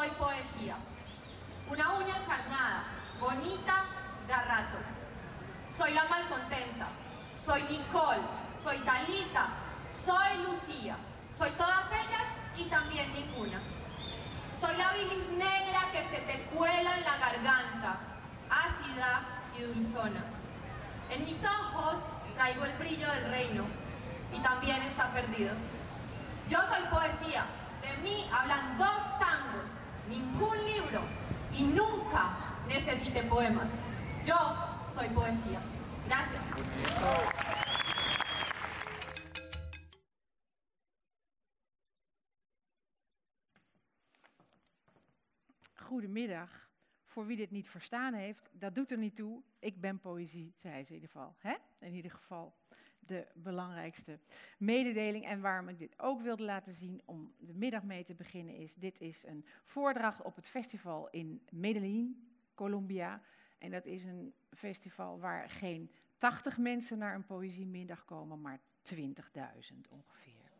Soy poesía. Una uña encarnada, bonita de a ratos. Soy la malcontenta. Soy Nicole. Soy Talita. Soy Lucía. Soy todas ellas y también ninguna. Soy la bilis negra que se te cuela en la garganta, ácida y dulzona. En mis ojos traigo el brillo del reino y también está perdido. Yo soy poesía. De mí hablan dos ningún libro y nunca necesité poemas. Yo soy poesía. Gracias. Goedemiddag. Voor wie dit niet verstaan heeft, dat doet er niet toe. Ik ben poëzie, zei ze in ieder geval. Hè? In ieder geval de belangrijkste mededeling. En waarom ik dit ook wilde laten zien om de middag mee te beginnen is, dit is een voordracht op het festival in Medellin, Colombia. En dat is een festival waar geen 80 mensen naar een poëziemiddag komen, maar 20.000 ongeveer.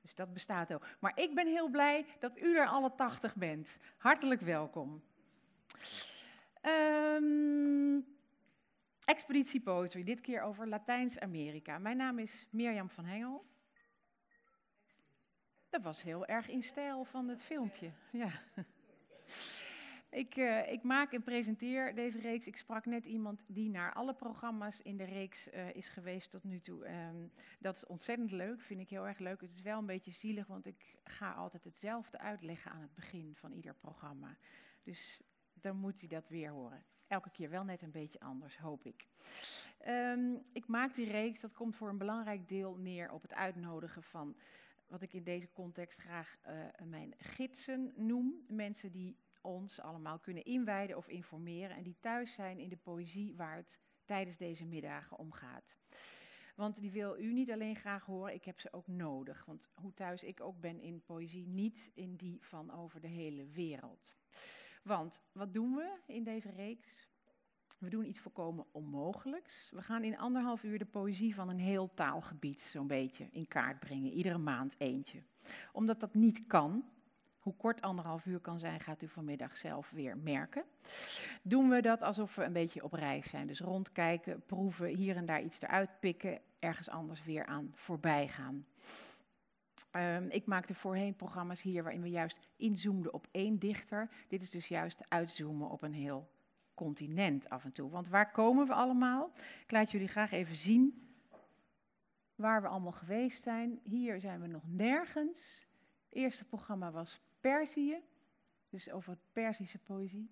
Dus dat bestaat ook. Maar ik ben heel blij dat u er alle 80 bent. Hartelijk welkom. Um, Expeditie Poetry, dit keer over Latijns-Amerika. Mijn naam is Mirjam van Hengel. Dat was heel erg in stijl van het filmpje. Ja. Ik, uh, ik, maak en presenteer deze reeks. Ik sprak net iemand die naar alle programma's in de reeks uh, is geweest tot nu toe. Um, dat is ontzettend leuk, vind ik heel erg leuk. Het is wel een beetje zielig, want ik ga altijd hetzelfde uitleggen aan het begin van ieder programma. Dus dan moet hij dat weer horen. Elke keer wel net een beetje anders, hoop ik. Um, ik maak die reeks, dat komt voor een belangrijk deel neer op het uitnodigen van wat ik in deze context graag uh, mijn gidsen noem. Mensen die ons allemaal kunnen inwijden of informeren en die thuis zijn in de poëzie waar het tijdens deze middagen om gaat. Want die wil u niet alleen graag horen, ik heb ze ook nodig. Want hoe thuis ik ook ben in poëzie, niet in die van over de hele wereld. Want wat doen we in deze reeks? We doen iets volkomen onmogelijks. We gaan in anderhalf uur de poëzie van een heel taalgebied zo'n beetje in kaart brengen. Iedere maand eentje. Omdat dat niet kan, hoe kort anderhalf uur kan zijn, gaat u vanmiddag zelf weer merken. Doen we dat alsof we een beetje op reis zijn. Dus rondkijken, proeven, hier en daar iets eruit pikken, ergens anders weer aan voorbij gaan. Um, ik maakte voorheen programma's hier waarin we juist inzoomden op één dichter. Dit is dus juist uitzoomen op een heel continent af en toe. Want waar komen we allemaal? Ik laat jullie graag even zien waar we allemaal geweest zijn. Hier zijn we nog nergens. Het eerste programma was Perzië, dus over Perzische poëzie.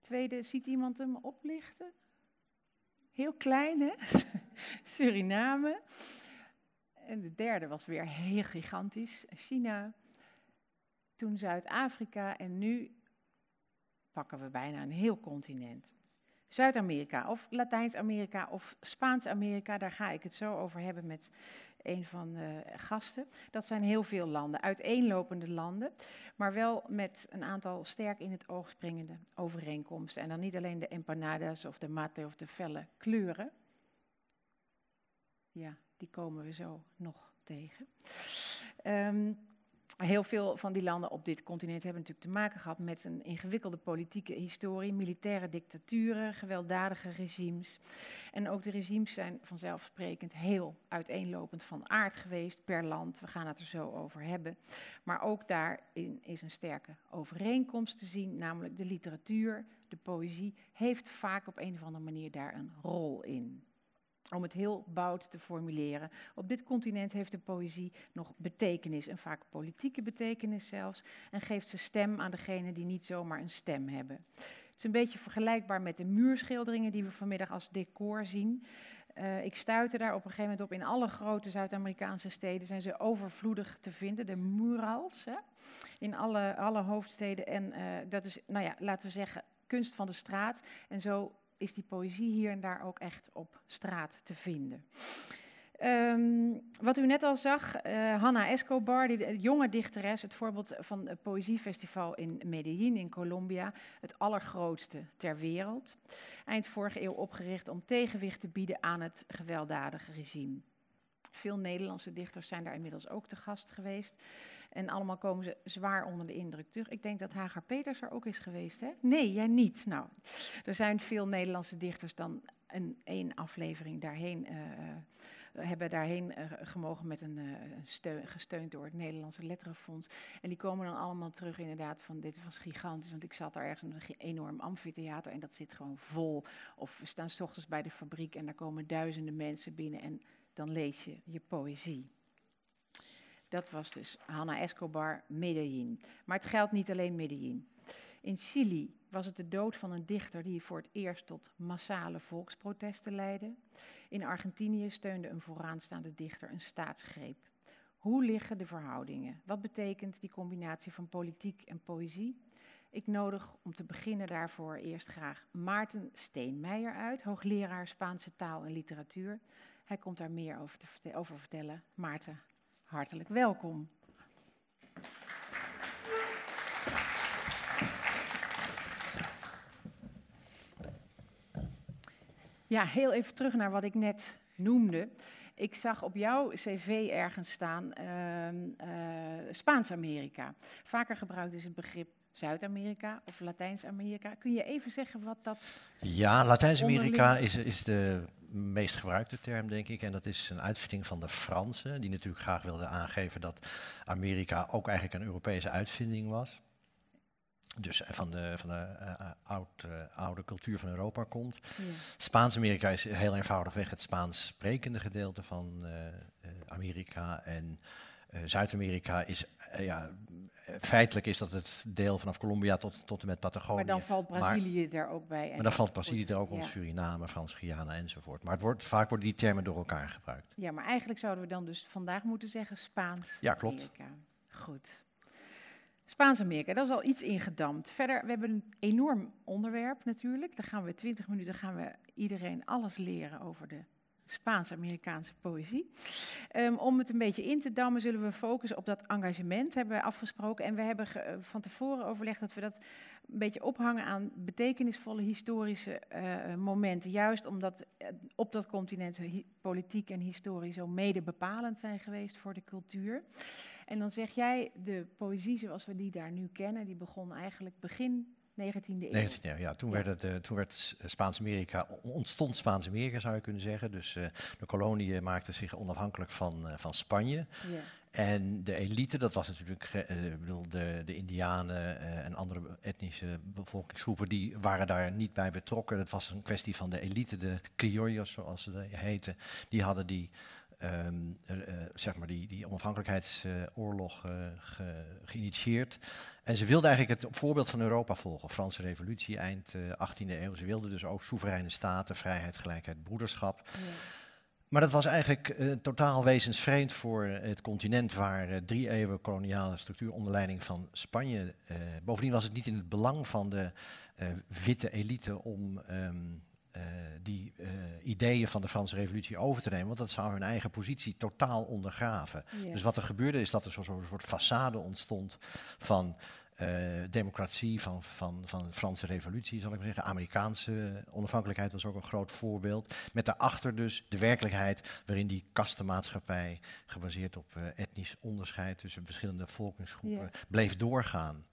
Tweede, ziet iemand hem oplichten? Heel klein? Suriname. En de derde was weer heel gigantisch, China. Toen Zuid-Afrika en nu pakken we bijna een heel continent. Zuid-Amerika of Latijns-Amerika of Spaans-Amerika, daar ga ik het zo over hebben met een van de gasten. Dat zijn heel veel landen, uiteenlopende landen, maar wel met een aantal sterk in het oog springende overeenkomsten. En dan niet alleen de empanadas of de mate of de felle kleuren. Ja, die komen we zo nog tegen. Um, heel veel van die landen op dit continent hebben natuurlijk te maken gehad met een ingewikkelde politieke historie, militaire dictaturen, gewelddadige regimes. En ook de regimes zijn vanzelfsprekend heel uiteenlopend van aard geweest per land. We gaan het er zo over hebben. Maar ook daarin is een sterke overeenkomst te zien, namelijk de literatuur, de poëzie, heeft vaak op een of andere manier daar een rol in om het heel boud te formuleren. Op dit continent heeft de poëzie nog betekenis, en vaak politieke betekenis zelfs, en geeft ze stem aan degenen die niet zomaar een stem hebben. Het is een beetje vergelijkbaar met de muurschilderingen die we vanmiddag als decor zien. Uh, ik stuitte daar op een gegeven moment op. In alle grote Zuid-Amerikaanse steden zijn ze overvloedig te vinden, de murals. Hè? In alle, alle hoofdsteden. En uh, dat is, nou ja, laten we zeggen, kunst van de straat. En zo is die poëzie hier en daar ook echt op straat te vinden. Um, wat u net al zag, uh, Hanna Escobar, die de jonge dichteres, het voorbeeld van het Poëziefestival in Medellin in Colombia, het allergrootste ter wereld. Eind vorige eeuw opgericht om tegenwicht te bieden aan het gewelddadige regime. Veel Nederlandse dichters zijn daar inmiddels ook te gast geweest. En allemaal komen ze zwaar onder de indruk terug. Ik denk dat Hagar Peters er ook is geweest, hè? Nee, jij niet. Nou, er zijn veel Nederlandse dichters dan een één aflevering daarheen uh, hebben daarheen uh, gemogen met een, steun, gesteund door het Nederlandse Letterenfonds. En die komen dan allemaal terug inderdaad van dit was gigantisch, want ik zat daar ergens in een enorm amfitheater en dat zit gewoon vol. Of we staan s ochtends bij de fabriek en daar komen duizenden mensen binnen en dan lees je je poëzie. Dat was dus Hanna Escobar, Medellin. Maar het geldt niet alleen Medellin. In Chili was het de dood van een dichter die voor het eerst tot massale volksprotesten leidde. In Argentinië steunde een vooraanstaande dichter een staatsgreep. Hoe liggen de verhoudingen? Wat betekent die combinatie van politiek en poëzie? Ik nodig om te beginnen daarvoor eerst graag Maarten Steenmeijer uit, hoogleraar Spaanse taal en literatuur. Hij komt daar meer over, te, over vertellen. Maarten, hartelijk welkom. Ja, heel even terug naar wat ik net noemde. Ik zag op jouw cv ergens staan uh, uh, Spaans-Amerika. Vaker gebruikt is het begrip Zuid-Amerika of Latijns-Amerika. Kun je even zeggen wat dat. Ja, Latijns-Amerika is, is de meest gebruikte term, denk ik. En dat is een uitvinding van de Fransen, die natuurlijk graag wilden aangeven dat Amerika ook eigenlijk een Europese uitvinding was. Dus van de, van de uh, oud, uh, oude cultuur van Europa komt. Ja. Spaans-Amerika is heel eenvoudigweg het Spaans sprekende gedeelte van Amerika. En Zuid-Amerika is, ja, feitelijk is dat het deel vanaf Colombia tot, tot en met Patagonië. Maar dan valt Brazilië er ook bij. Maar dan valt Brazilië er ook onder, ja. Suriname, Frans-Guyana enzovoort. Maar het wordt, vaak worden die termen door elkaar gebruikt. Ja, maar eigenlijk zouden we dan dus vandaag moeten zeggen Spaans. Ja, klopt. Goed. Spaans-Amerika, dat is al iets ingedampt. Verder, we hebben een enorm onderwerp natuurlijk. Dan gaan we 20 minuten gaan we iedereen alles leren over de Spaans-Amerikaanse poëzie. Um, om het een beetje in te dammen zullen we focussen op dat engagement, hebben we afgesproken. En we hebben ge, van tevoren overlegd dat we dat een beetje ophangen aan betekenisvolle historische uh, momenten. Juist omdat uh, op dat continent politiek en historie zo mede bepalend zijn geweest voor de cultuur. En dan zeg jij, de poëzie zoals we die daar nu kennen, die begon eigenlijk begin 19e eeuw. 19e eeuw, ja. Toen, ja. Werd, het, uh, toen werd Spaans-Amerika, ontstond Spaans-Amerika zou je kunnen zeggen. Dus uh, de koloniën maakten zich onafhankelijk van, van Spanje. Ja. En de elite, dat was natuurlijk, bedoel, de, de Indianen en andere etnische bevolkingsgroepen, die waren daar niet bij betrokken. Het was een kwestie van de elite, de criollos zoals ze heten. Die hadden die um, uh, zeg maar die, die onafhankelijkheidsoorlog ge, geïnitieerd. En ze wilden eigenlijk het voorbeeld van Europa volgen. Franse revolutie, eind 18e eeuw. Ze wilden dus ook soevereine staten, vrijheid, gelijkheid, broederschap. Ja. Maar dat was eigenlijk uh, totaal wezensvreemd voor het continent waar uh, drie eeuwen koloniale structuur onder leiding van Spanje. Uh, bovendien was het niet in het belang van de witte elite om um, uh, die uh, ideeën van de Franse Revolutie over te nemen, want dat zou hun eigen positie totaal ondergraven. Ja. Dus wat er gebeurde is dat er zo'n zo soort façade ontstond van uh, democratie, van, van, van de Franse Revolutie, zal ik maar zeggen. Amerikaanse onafhankelijkheid was ook een groot voorbeeld. Met daarachter dus de werkelijkheid waarin die kastenmaatschappij, gebaseerd op etnisch onderscheid tussen verschillende volkingsgroepen, ja. bleef doorgaan.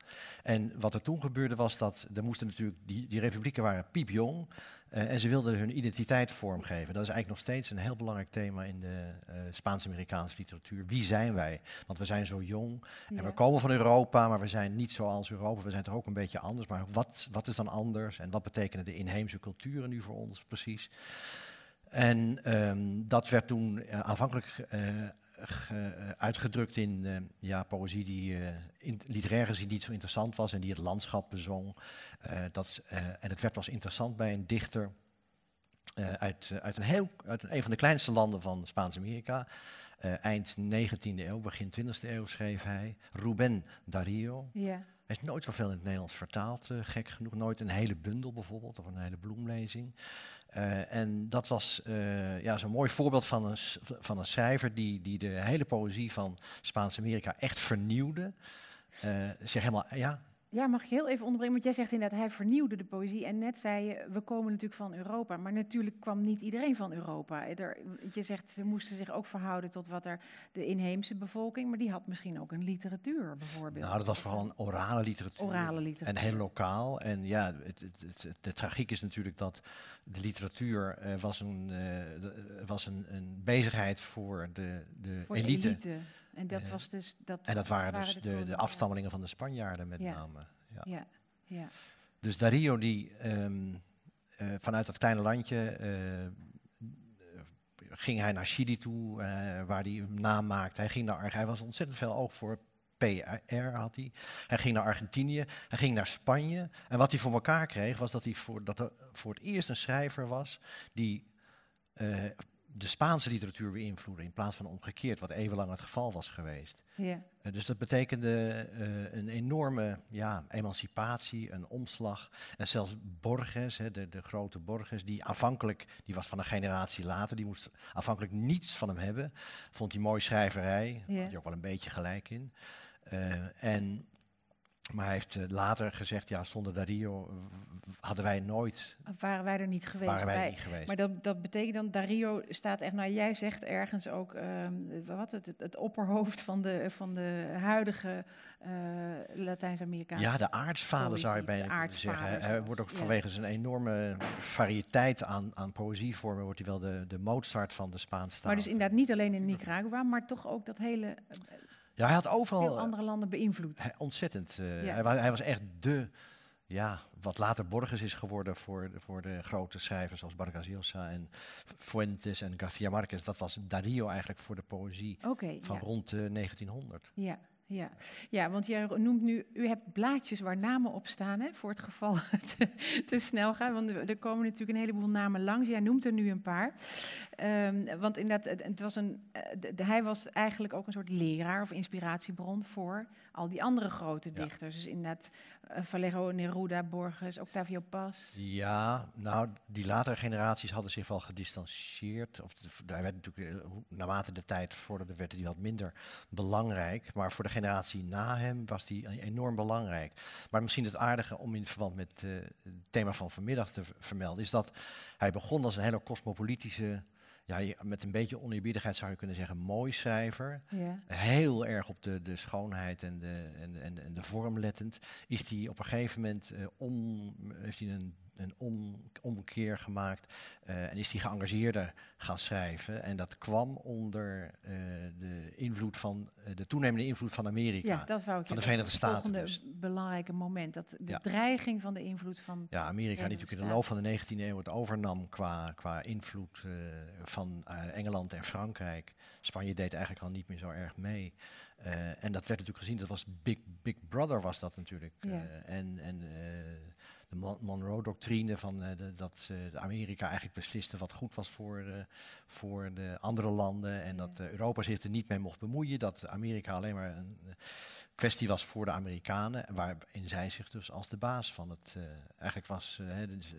En wat er toen gebeurde was dat, er moesten natuurlijk, die, die republieken waren piepjong. Uh, en ze wilden hun identiteit vormgeven. Dat is eigenlijk nog steeds een heel belangrijk thema in de uh, Spaans-Amerikaanse literatuur. Wie zijn wij? Want we zijn zo jong ja. en we komen van Europa, maar we zijn niet zoals Europa. We zijn toch ook een beetje anders. Maar wat, wat is dan anders? En wat betekenen de inheemse culturen nu voor ons precies? En um, dat werd toen uh, aanvankelijk uitgedrukt in uh, ja, poëzie die uh, in, literair gezien niet zo interessant was en die het landschap bezong. Dat, en het werd pas interessant bij een dichter uit, uit, een heel, uit een van de kleinste landen van Spaans-Amerika. eind 19e eeuw, begin 20e eeuw schreef hij, Ruben Darío. Ja. Hij is nooit zoveel in het Nederlands vertaald, gek genoeg. Nooit een hele bundel bijvoorbeeld, of een hele bloemlezing. Uh, en dat was uh, ja, zo'n mooi voorbeeld van een, van een schrijver die, die de hele poëzie van Spaans-Amerika echt vernieuwde. Uh, zeg helemaal, ja. Ja, mag ik heel even onderbreken? Want jij zegt inderdaad, hij vernieuwde de poëzie. En net zei je, we komen natuurlijk van Europa. Maar natuurlijk kwam niet iedereen van Europa. Er, je zegt, ze moesten zich ook verhouden tot wat er de inheemse bevolking... maar die had misschien ook een literatuur bijvoorbeeld. Nou, dat was vooral een orale literatuur. Orale literatuur. En heel lokaal. En ja, het, het, het, de tragiek is natuurlijk dat de literatuur uh, was, een, uh, was een, een, bezigheid voor de, de voor elite. De elite. En dat, uh, was dus, dat en dat waren, waren dus de, de, afstammelingen van de Spanjaarden met ja. name. Ja. Ja. ja. Dus Dario die um, uh, vanuit dat kleine landje uh, ging hij naar Chili toe, waar hij een naam maakte. Hij ging naar hij was ontzettend veel oog voor PR had hij. Hij ging naar Argentinië, hij ging naar Spanje. En wat hij voor elkaar kreeg was dat hij voor, dat er voor het eerst een schrijver was die de Spaanse literatuur beïnvloeden in plaats van omgekeerd, wat eeuwenlang het geval was geweest. Ja. Uh, dus dat betekende uh, een enorme ja, emancipatie, een omslag. En zelfs Borges, hè, de, de grote Borges, die aanvankelijk, die was van een generatie later, die moest aanvankelijk niets van hem hebben. Vond hij mooi schrijverij, Ja. had hij ook wel een beetje gelijk in. Uh, en maar hij heeft uh, later gezegd, ja, zonder Dario hadden wij nooit... Waren wij er niet geweest. Waren wij, wij niet geweest. Maar dat, dat betekent dan, Dario staat echt, nou jij zegt ergens ook, um, wat, het, het, opperhoofd van de, van de huidige uh, Latijns-Amerikaanse Ja, de aartsvader zou je bijna kunnen zeggen. Hij wordt ook vanwege ja. zijn enorme variëteit aan, aan poëzievormen, wordt hij wel de, de Mozart van de Spaanse staat. Maar dus inderdaad niet alleen in Nicaragua, maar toch ook dat hele... Ja, hij had overal... Veel andere landen beïnvloed. Hij, ontzettend. Uh, ja. hij, hij, was echt de, ja, wat later Borges is geworden voor, voor de grote schrijvers zoals Vargas Llosa en Fuentes en García Márquez. Dat was Darío eigenlijk voor de poëzie okay, van ja. rond uh, 1900. Ja. Ja. ja, want jij noemt nu, u hebt blaadjes waar namen op staan, hè, voor het geval het te, te snel gaat. Want er komen natuurlijk een heleboel namen langs. Jij noemt er nu een paar. Um, want inderdaad, het, het was een, de, de, hij was eigenlijk ook een soort leraar of inspiratiebron voor al die andere grote Ja. dichters. Dus inderdaad, uh, Vallejo, Neruda, Borges, Octavio Paz. Ja, nou, die latere generaties hadden zich wel gedistanceerd. Of daar werd natuurlijk, eh, naarmate de tijd vorderde, werd die wat minder belangrijk. Maar voor de generatie na hem was die enorm belangrijk. Maar misschien het aardige om in verband met eh, het thema van vanmiddag te vermelden, is dat hij begon als een hele cosmopolitische, ja, met een beetje oneerbiedigheid zou je kunnen zeggen, mooi. Ja. Heel erg op de, de schoonheid en de, en, en, de- en de vorm lettend. Is hij op een gegeven moment eh, om, heeft hij een, een om, omkeer gemaakt eh, en is hij geëngageerder gaan schrijven. En dat kwam onder eh, de invloed van eh, de toenemende invloed van Amerika. ja, dat wou ik van de Verenigde Staten volgende dus. belangrijke moment. Dat de Ja. dreiging van de invloed van... Ja, Amerika die natuurlijk in de loop van de 19e eeuw het overnam qua, qua invloed van Engeland en Frankrijk. Spanje deed eigenlijk al niet meer zo erg mee. En dat werd natuurlijk gezien, dat was Big, Big Brother was dat natuurlijk. Ja. En en de Mon- Monroe-doctrine van eh, de, dat eh, Amerika eigenlijk besliste wat goed was voor, eh, voor de andere landen. En dat Europa zich er niet mee mocht bemoeien. Dat Amerika alleen maar een kwestie was voor de Amerikanen. Waarin zij zich dus als de baas van het eigenlijk was. dus,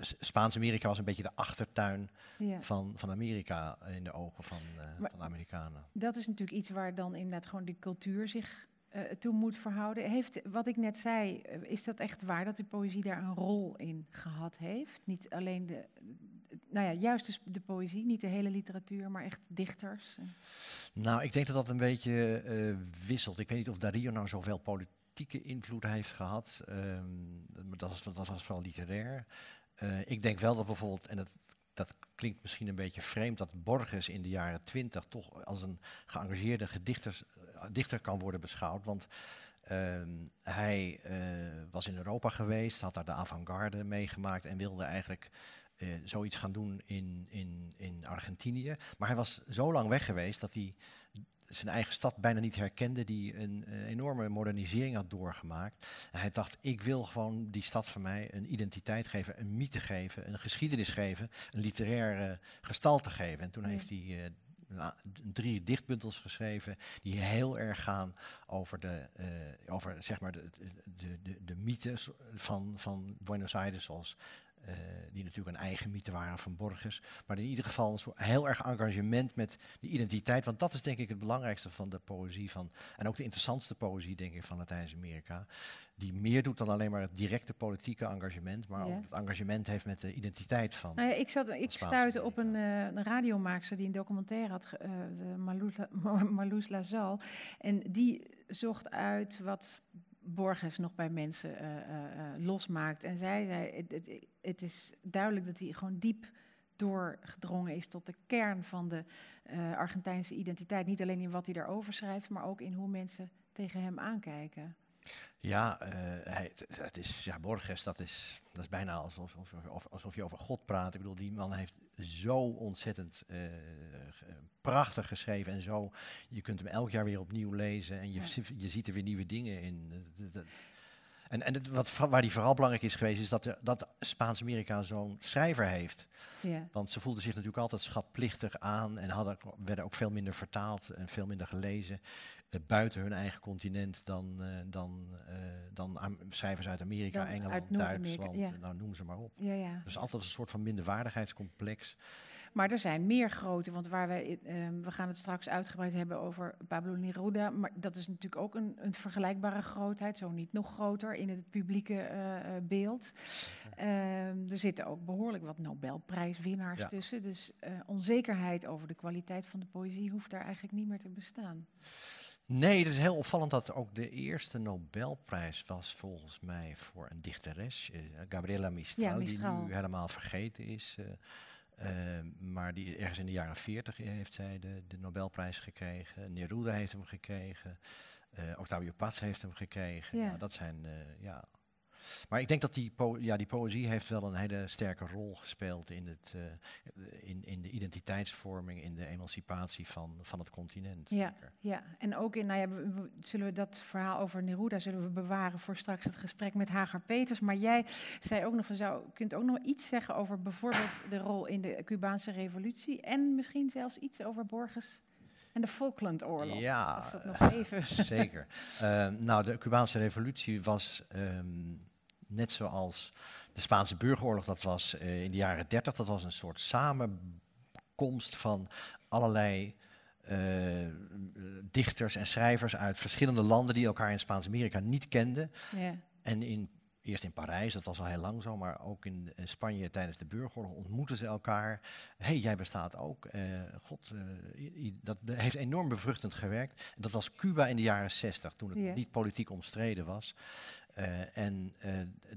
S- Spaans-Amerika was een beetje de achtertuin Ja. van, van Amerika in de ogen van, van de Amerikanen. Dat is natuurlijk iets waar dan inderdaad gewoon die cultuur zich eh, toe moet verhouden. Heeft, wat ik net zei, eh, is dat echt waar dat de poëzie daar een rol in gehad heeft? Niet alleen de, nou ja, juist dus de poëzie, niet de hele literatuur, maar echt dichters. Nou, ik denk dat dat een beetje eh, wisselt. Ik weet niet of Dario nou zoveel politieke invloed heeft gehad. ehm, maar dat was, dat was vooral literair. Ik denk wel dat bijvoorbeeld, en dat, dat klinkt misschien een beetje vreemd, dat Borges in de jaren twintig toch als een geëngageerde gedichters, eh, dichter kan worden beschouwd. Want ehm, hij eh, was in Europa geweest, had daar de avant-garde meegemaakt en wilde eigenlijk eh, zoiets gaan doen in, in, in Argentinië. Maar hij was zo lang weg geweest dat hij zijn eigen stad bijna niet herkende, die een, enorme modernisering had doorgemaakt. En hij dacht, ik wil gewoon die stad van mij een identiteit geven, een mythe geven, een geschiedenis geven, een literaire gestalte geven. En toen Ja. heeft hij eh, drie dichtbundels geschreven die heel erg gaan over de, eh, over, zeg maar de, de, de, de mythes van, van Buenos Aires, zoals die natuurlijk een eigen mythe waren van Borges. Maar in ieder geval een soort heel erg engagement met de identiteit. Want dat is denk ik het belangrijkste van de poëzie van. En ook de interessantste poëzie, denk ik, van Latijns-Amerika. Die meer doet dan alleen maar het directe politieke engagement. Maar ook het engagement heeft met de identiteit van. Nou ja, ik, zat, ik stuitte op een, uh, een radiomaakster die een documentaire had, uh, Marloes Lazal. En die zocht uit wat Borges nog bij mensen uh, uh, losmaakt. En zij zei, het, het, is duidelijk dat hij gewoon diep doorgedrongen is tot de kern van de Argentijnse identiteit. Niet alleen in wat hij daarover schrijft, maar ook in hoe mensen tegen hem aankijken. Ja, hij, het, is, ja, Borges, dat is, dat is bijna alsof, alsof, alsof je over God praat. Ik bedoel, die man heeft zo ontzettend uh, prachtig geschreven en zo. Je kunt hem elk jaar weer opnieuw lezen en je, je ziet er weer nieuwe dingen in. En, en het, wat, waar die vooral belangrijk is geweest, is dat, de, dat Spaans-Amerika zo'n schrijver heeft. Ja. Want ze voelden zich natuurlijk altijd schatplichtig aan en hadden, werden ook veel minder vertaald en veel minder gelezen. Uh, buiten hun eigen continent dan, uh, dan, uh, dan schrijvers uit Amerika, dan Engeland, Duitsland, ja. nou noem ze maar op. Ja, ja. Dus altijd een soort van minderwaardigheidscomplex. Maar er zijn meer grote, want waar we, uh, we gaan het straks uitgebreid hebben over Pablo Neruda, maar dat is natuurlijk ook een, een vergelijkbare grootheid, zo niet nog groter in het publieke uh, beeld. Uh, er zitten ook behoorlijk wat Nobelprijswinnaars ja. tussen, dus uh, onzekerheid over de kwaliteit van de poëzie hoeft daar eigenlijk niet meer te bestaan. Nee, het is heel opvallend dat ook de eerste Nobelprijs was volgens mij voor een dichteres, Gabriela Mistral, ja, Mistral, die nu helemaal vergeten is. Uh, maar die, ergens in de jaren 40 heeft zij de, de Nobelprijs gekregen. Neruda heeft hem gekregen. Uh, Octavio Paz heeft hem gekregen. Ja. Nou, dat zijn uh, ja, maar ik denk dat die, po ja, die poëzie heeft wel een hele sterke rol gespeeld in, het, uh, in, in de identiteitsvorming, in de emancipatie van, van het continent. Ja, ja, en ook in, nou ja, zullen we dat verhaal over Neruda zullen we bewaren voor straks het gesprek met Hagar Peters. Maar jij zei ook nog van, zou, kunt ook nog iets zeggen over bijvoorbeeld de rol in de Cubaanse revolutie en misschien zelfs iets over Borges en de Falklandoorlog. Ja, dat nog even. zeker. Uh, nou, de Cubaanse revolutie was um, net zoals de Spaanse burgeroorlog dat was uh, in de jaren 30. Dat was een soort samenkomst van allerlei uh, dichters en schrijvers uit verschillende landen die elkaar in Spaans-Amerika niet kenden. En in eerst in Parijs, dat was al heel lang zo, maar ook in, in Spanje tijdens de burgeroorlog ontmoeten ze elkaar. Hé, hey, jij bestaat ook. Uh, God, uh, dat heeft enorm bevruchtend gewerkt. En dat was Cuba in de jaren 60, toen het niet politiek omstreden was. Uh, en uh,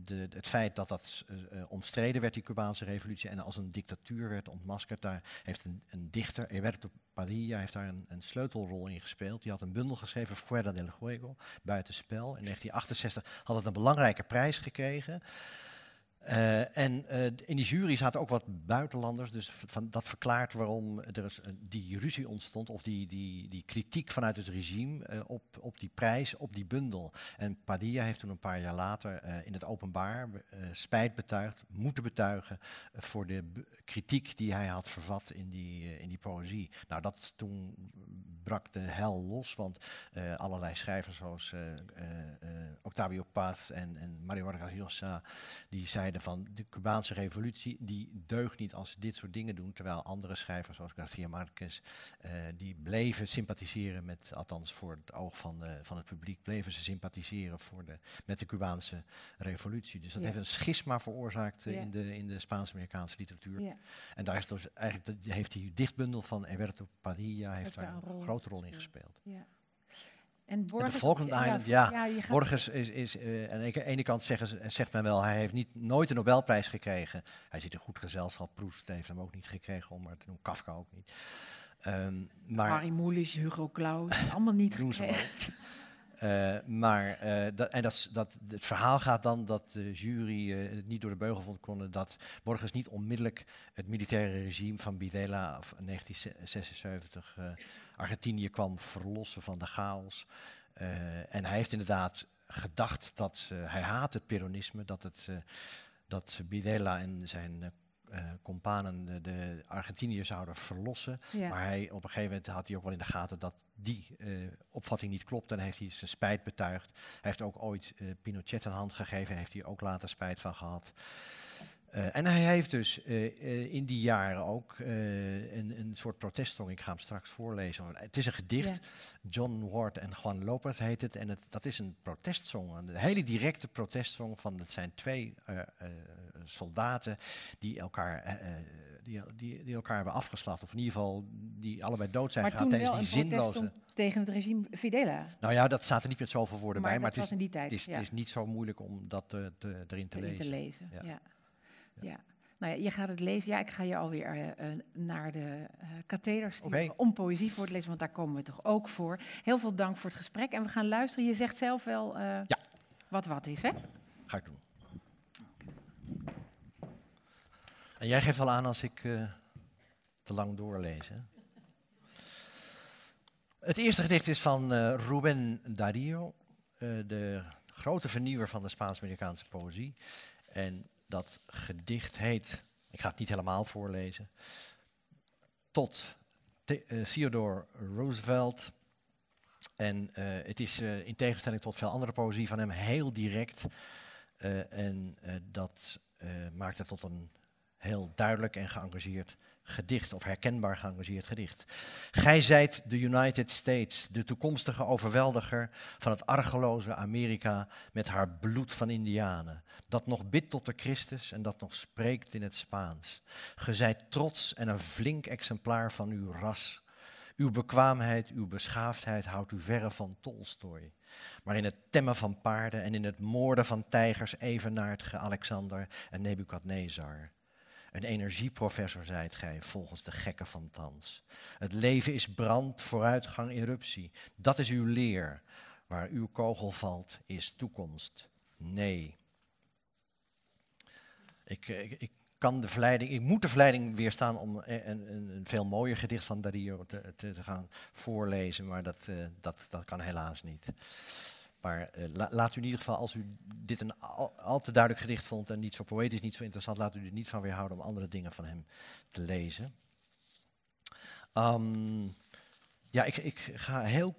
de, het feit dat dat uh, omstreden werd, die Cubaanse revolutie, en als een dictatuur werd ontmaskerd, daar heeft een, een dichter, Eberto Padilla, heeft daar een, een, sleutelrol in gespeeld. Die had een bundel geschreven, Fuera del Juego, Buitenspel. In 1968 had het een belangrijke prijs gekregen. Uh, en uh, in die jury zaten ook wat buitenlanders, dus van, dat verklaart waarom er is, die ruzie ontstond, of die, die, die kritiek vanuit het regime op, op die prijs, op die bundel. En Padilla heeft toen een paar jaar later in het openbaar spijt betuigd, moeten betuigen voor de kritiek die hij had vervat in die, in die poëzie. Nou, dat toen brak de hel los, want allerlei schrijvers zoals Octavio Paz en, en Mario Vargas Llosa, die zeiden van de Cubaanse revolutie, die deugt niet als ze dit soort dingen doen, terwijl andere schrijvers zoals Garcia Marquez, uh, die bleven sympathiseren met, althans voor het oog van, de, van het publiek, bleven ze sympathiseren voor de, met de Cubaanse revolutie. Dus dat ja. heeft een schisma veroorzaakt uh, ja. in de, in de Spaans-Amerikaanse literatuur. Ja. En daar is dus eigenlijk, heeft die dichtbundel van Eberto Padilla heeft, heeft daar een, rol grote rol in gespeeld. Ja. En Borges, de Island, ja. ja, ja Borges is, is uh, aan de ene kant zeggen, zegt men wel, hij heeft niet, nooit een Nobelprijs gekregen. Hij zit in goed gezelschap, Proust heeft hem ook niet gekregen, om maar te doen, Kafka ook niet. Um, maar, Harry Mulisch, Hugo Claus, allemaal niet gekregen. Uh, maar uh, dat, en dat, dat, het verhaal gaat dan dat de jury uh, het niet door de beugel vond konden dat Borges niet onmiddellijk het militaire regime van Videla of 1976 Argentinië kwam verlossen van de chaos. en hij heeft inderdaad gedacht dat hij haat het peronisme, dat, het, dat Videla en zijn companen de, Argentiniërs zouden verlossen. Ja. Maar hij, op een gegeven moment had hij ook wel in de gaten dat die opvatting niet klopt. En heeft hij zijn spijt betuigd. Hij heeft ook ooit Pinochet een hand gegeven. Heeft hij ook later spijt van gehad. Uh, en hij heeft dus uh, in die jaren ook een, een, soort protestsong, ik ga hem straks voorlezen. Het is een gedicht, ja. John Ward en Juan Lopez heet het. En het, dat is een protestsong, een hele directe protestsong van, het zijn twee soldaten die elkaar, die, die, die, elkaar hebben afgeslacht. Of in ieder geval die allebei dood zijn gegaan tijdens die zinloze... tegen het regime Fidela? Nou ja, dat staat er niet met zoveel woorden maar bij. Maar het is, het, is, het is niet zo moeilijk om dat te, te, erin te erin lezen. Te lezen. ja. Ja. Nou ja, je gaat het lezen. Ja, ik ga je alweer uh, naar de uh, katheder sturen okay. om poëzie voor te lezen, want daar komen we toch ook voor. Heel veel dank voor het gesprek en we gaan luisteren. Je zegt zelf wel uh, ja. wat wat is, hè? Ga ik doen. En jij geeft wel aan als ik te lang doorlees, hè? Het eerste gedicht is van Rubén Darío, de grote vernieuwer van de Spaans-Amerikaanse poëzie. En dat gedicht heet, ik ga het niet helemaal voorlezen, tot uh, Theodore Roosevelt. En uh, het is uh, in tegenstelling tot veel andere poëzie van hem heel direct. en dat maakt het tot een heel duidelijk en geëngageerd gedicht, of herkenbaar geëngageerd gedicht. Gij zijt de United States, de toekomstige overweldiger van het argeloze Amerika met haar bloed van Indianen, dat nog bidt tot de Christus en dat nog spreekt in het Spaans. Ge zijt trots en een flink exemplaar van uw ras. Uw bekwaamheid, uw beschaafdheid houdt u verre van Tolstoy. Maar in het temmen van paarden en in het moorden van tijgers evenaart ge Alexander en Nebukadnezar. Een energieprofessor zijt gij, volgens de gekken van thans. Het leven is brand, vooruitgang, eruptie. Dat is uw leer. Waar uw kogel valt, is toekomst. Nee. Ik, ik, kan de verleiding, ik moet de verleiding weerstaan om een, een, een veel mooier gedicht van Dario te, te, gaan voorlezen, maar dat, uh, dat, dat kan helaas niet. Maar la, laat u in ieder geval, als u dit een al, te duidelijk gedicht vond en niet zo poëtisch, niet zo interessant, laat u er niet van weerhouden om andere dingen van hem te lezen. Um, ja, ik, ik, ga heel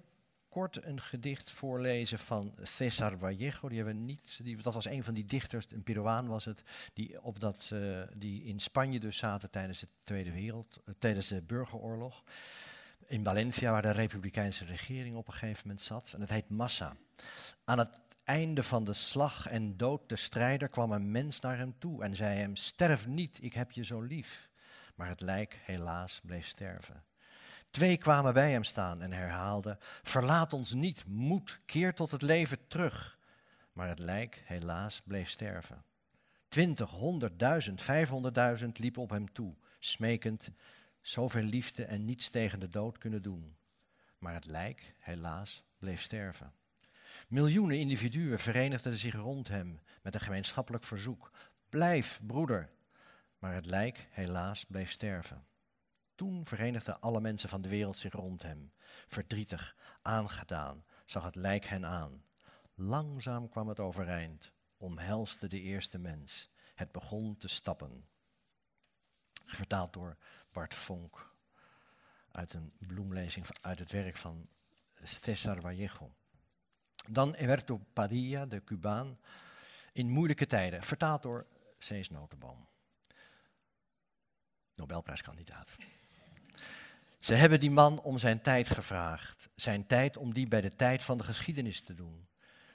kort een gedicht voorlezen van César Vallejo. Die hebben niet, die, dat was een van die dichters, een Peruaan was het, die, op dat, uh, die in Spanje dus zaten tijdens de Tweede Wereld, uh, tijdens de burgeroorlog in Valencia, waar de republikeinse regering op een gegeven moment zat. En het heet Massa. Aan het einde van de slag en dood de strijder kwam een mens naar hem toe en zei hem: Sterf niet, ik heb je zo lief. Maar het lijk helaas bleef sterven. Twee kwamen bij hem staan en herhaalden: Verlaat ons niet, moed, keer tot het leven terug. Maar het lijk helaas bleef sterven. Twintig, honderdduizend, vijfhonderdduizend liepen op hem toe, smekend: zoveel liefde en niets tegen de dood kunnen doen. Maar het lijk, helaas, bleef sterven. Miljoenen individuen verenigden zich rond hem met een gemeenschappelijk verzoek. Blijf, broeder. Maar het lijk, helaas, bleef sterven. Toen verenigden alle mensen van de wereld zich rond hem. Verdrietig, aangedaan, zag het lijk hen aan. Langzaam kwam het overeind, omhelste de eerste mens. Het begon te stappen. Vertaald door Bart Vonk uit een bloemlezing uit het werk van César Vallejo. Dan Eberto Padilla, de Cubaan, in moeilijke tijden, vertaald door Cees Notenboom. Nobelprijskandidaat. Ze hebben die man om zijn tijd gevraagd. Zijn tijd om die bij de tijd van de geschiedenis te doen.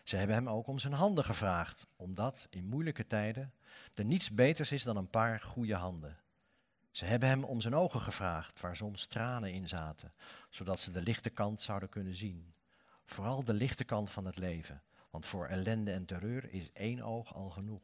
Ze hebben hem ook om zijn handen gevraagd, omdat in moeilijke tijden er niets beters is dan een paar goede handen. Ze hebben hem om zijn ogen gevraagd, waar soms tranen in zaten, zodat ze de lichte kant zouden kunnen zien. Vooral de lichte kant van het leven, want voor ellende en terreur is één oog al genoeg.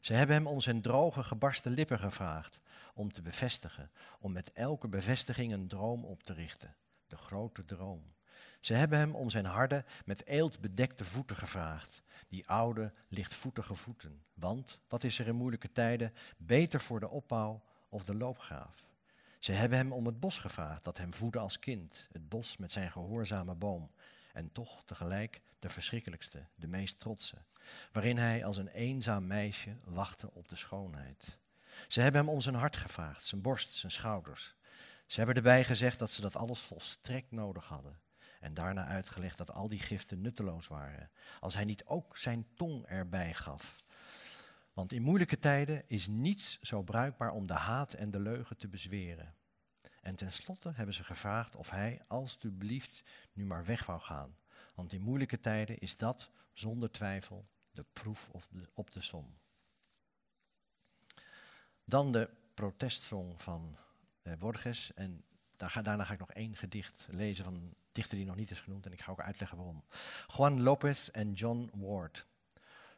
Ze hebben hem om zijn droge, gebarsten lippen gevraagd, om te bevestigen, om met elke bevestiging een droom op te richten, de grote droom. Ze hebben hem om zijn harde, met eelt bedekte voeten gevraagd, die oude, lichtvoetige voeten. Want, wat is er in moeilijke tijden beter voor de opbouw of de loopgraaf. Ze hebben hem om het bos gevraagd, dat hem voedde als kind, het bos met zijn gehoorzame boom, en toch tegelijk de verschrikkelijkste, de meest trotse, waarin hij als een eenzaam meisje wachtte op de schoonheid. Ze hebben hem om zijn hart gevraagd, zijn borst, zijn schouders. Ze hebben erbij gezegd dat ze dat alles volstrekt nodig hadden. En daarna uitgelegd dat al die giften nutteloos waren, als hij niet ook zijn tong erbij gaf. Want in moeilijke tijden is niets zo bruikbaar om de haat en de leugen te bezweren. En tenslotte hebben ze gevraagd of hij alstublieft nu maar weg wou gaan. Want in moeilijke tijden is dat zonder twijfel de proef op de, op de som. Dan de protestsong van eh, Borges. En daar ga, daarna ga ik nog één gedicht lezen van een dichter die nog niet is genoemd. En ik ga ook uitleggen waarom. Juan Lopez en John Ward.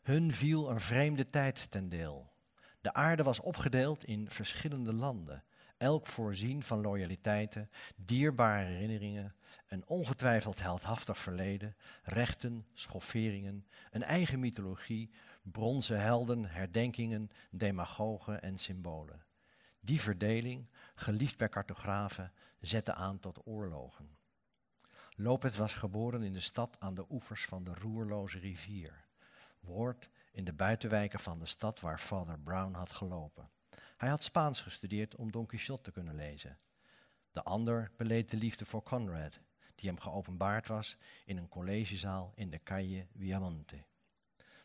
Hun viel een vreemde tijd ten deel. De aarde was opgedeeld in verschillende landen, elk voorzien van loyaliteiten, dierbare herinneringen, een ongetwijfeld heldhaftig verleden, rechten, schofferingen, een eigen mythologie, bronzen helden, herdenkingen, demagogen en symbolen. Die verdeling, geliefd bij cartografen, zette aan tot oorlogen. Lopez was geboren in de stad aan de oevers van de roerloze rivier. In de buitenwijken van de stad waar Father Brown had gelopen. Hij had Spaans gestudeerd om Don Quixote te kunnen lezen. De ander beleed de liefde voor Conrad, die hem geopenbaard was in een collegezaal in de Calle Viamonte.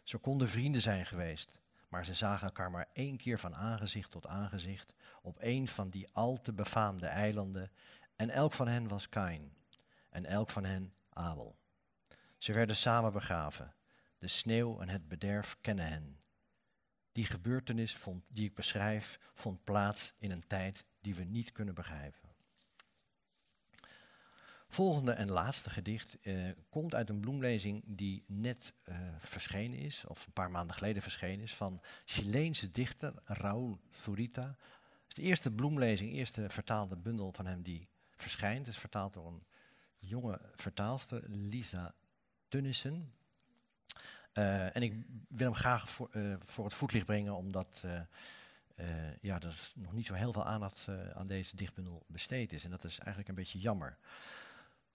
Ze konden vrienden zijn geweest, maar ze zagen elkaar maar één keer van aangezicht tot aangezicht op een van die al te befaamde eilanden en elk van hen was Kain en elk van hen Abel. Ze werden samen begraven. De sneeuw en het bederf kennen hen. Die gebeurtenis vond, die ik beschrijf vond plaats in een tijd die we niet kunnen begrijpen. Volgende en laatste gedicht eh, komt uit een bloemlezing die net uh, verschenen is, of een paar maanden geleden verschenen is, van Chileense dichter Raúl Zurita. Het is de eerste bloemlezing, eerste vertaalde bundel van hem die verschijnt. Het is vertaald door een jonge vertaalster, Lisa Tunnissen. Uh, en ik wil hem graag voor, voor het voetlicht brengen, omdat ja, er nog niet zo heel veel aandacht aan deze dichtbundel besteed is. En dat is eigenlijk een beetje jammer.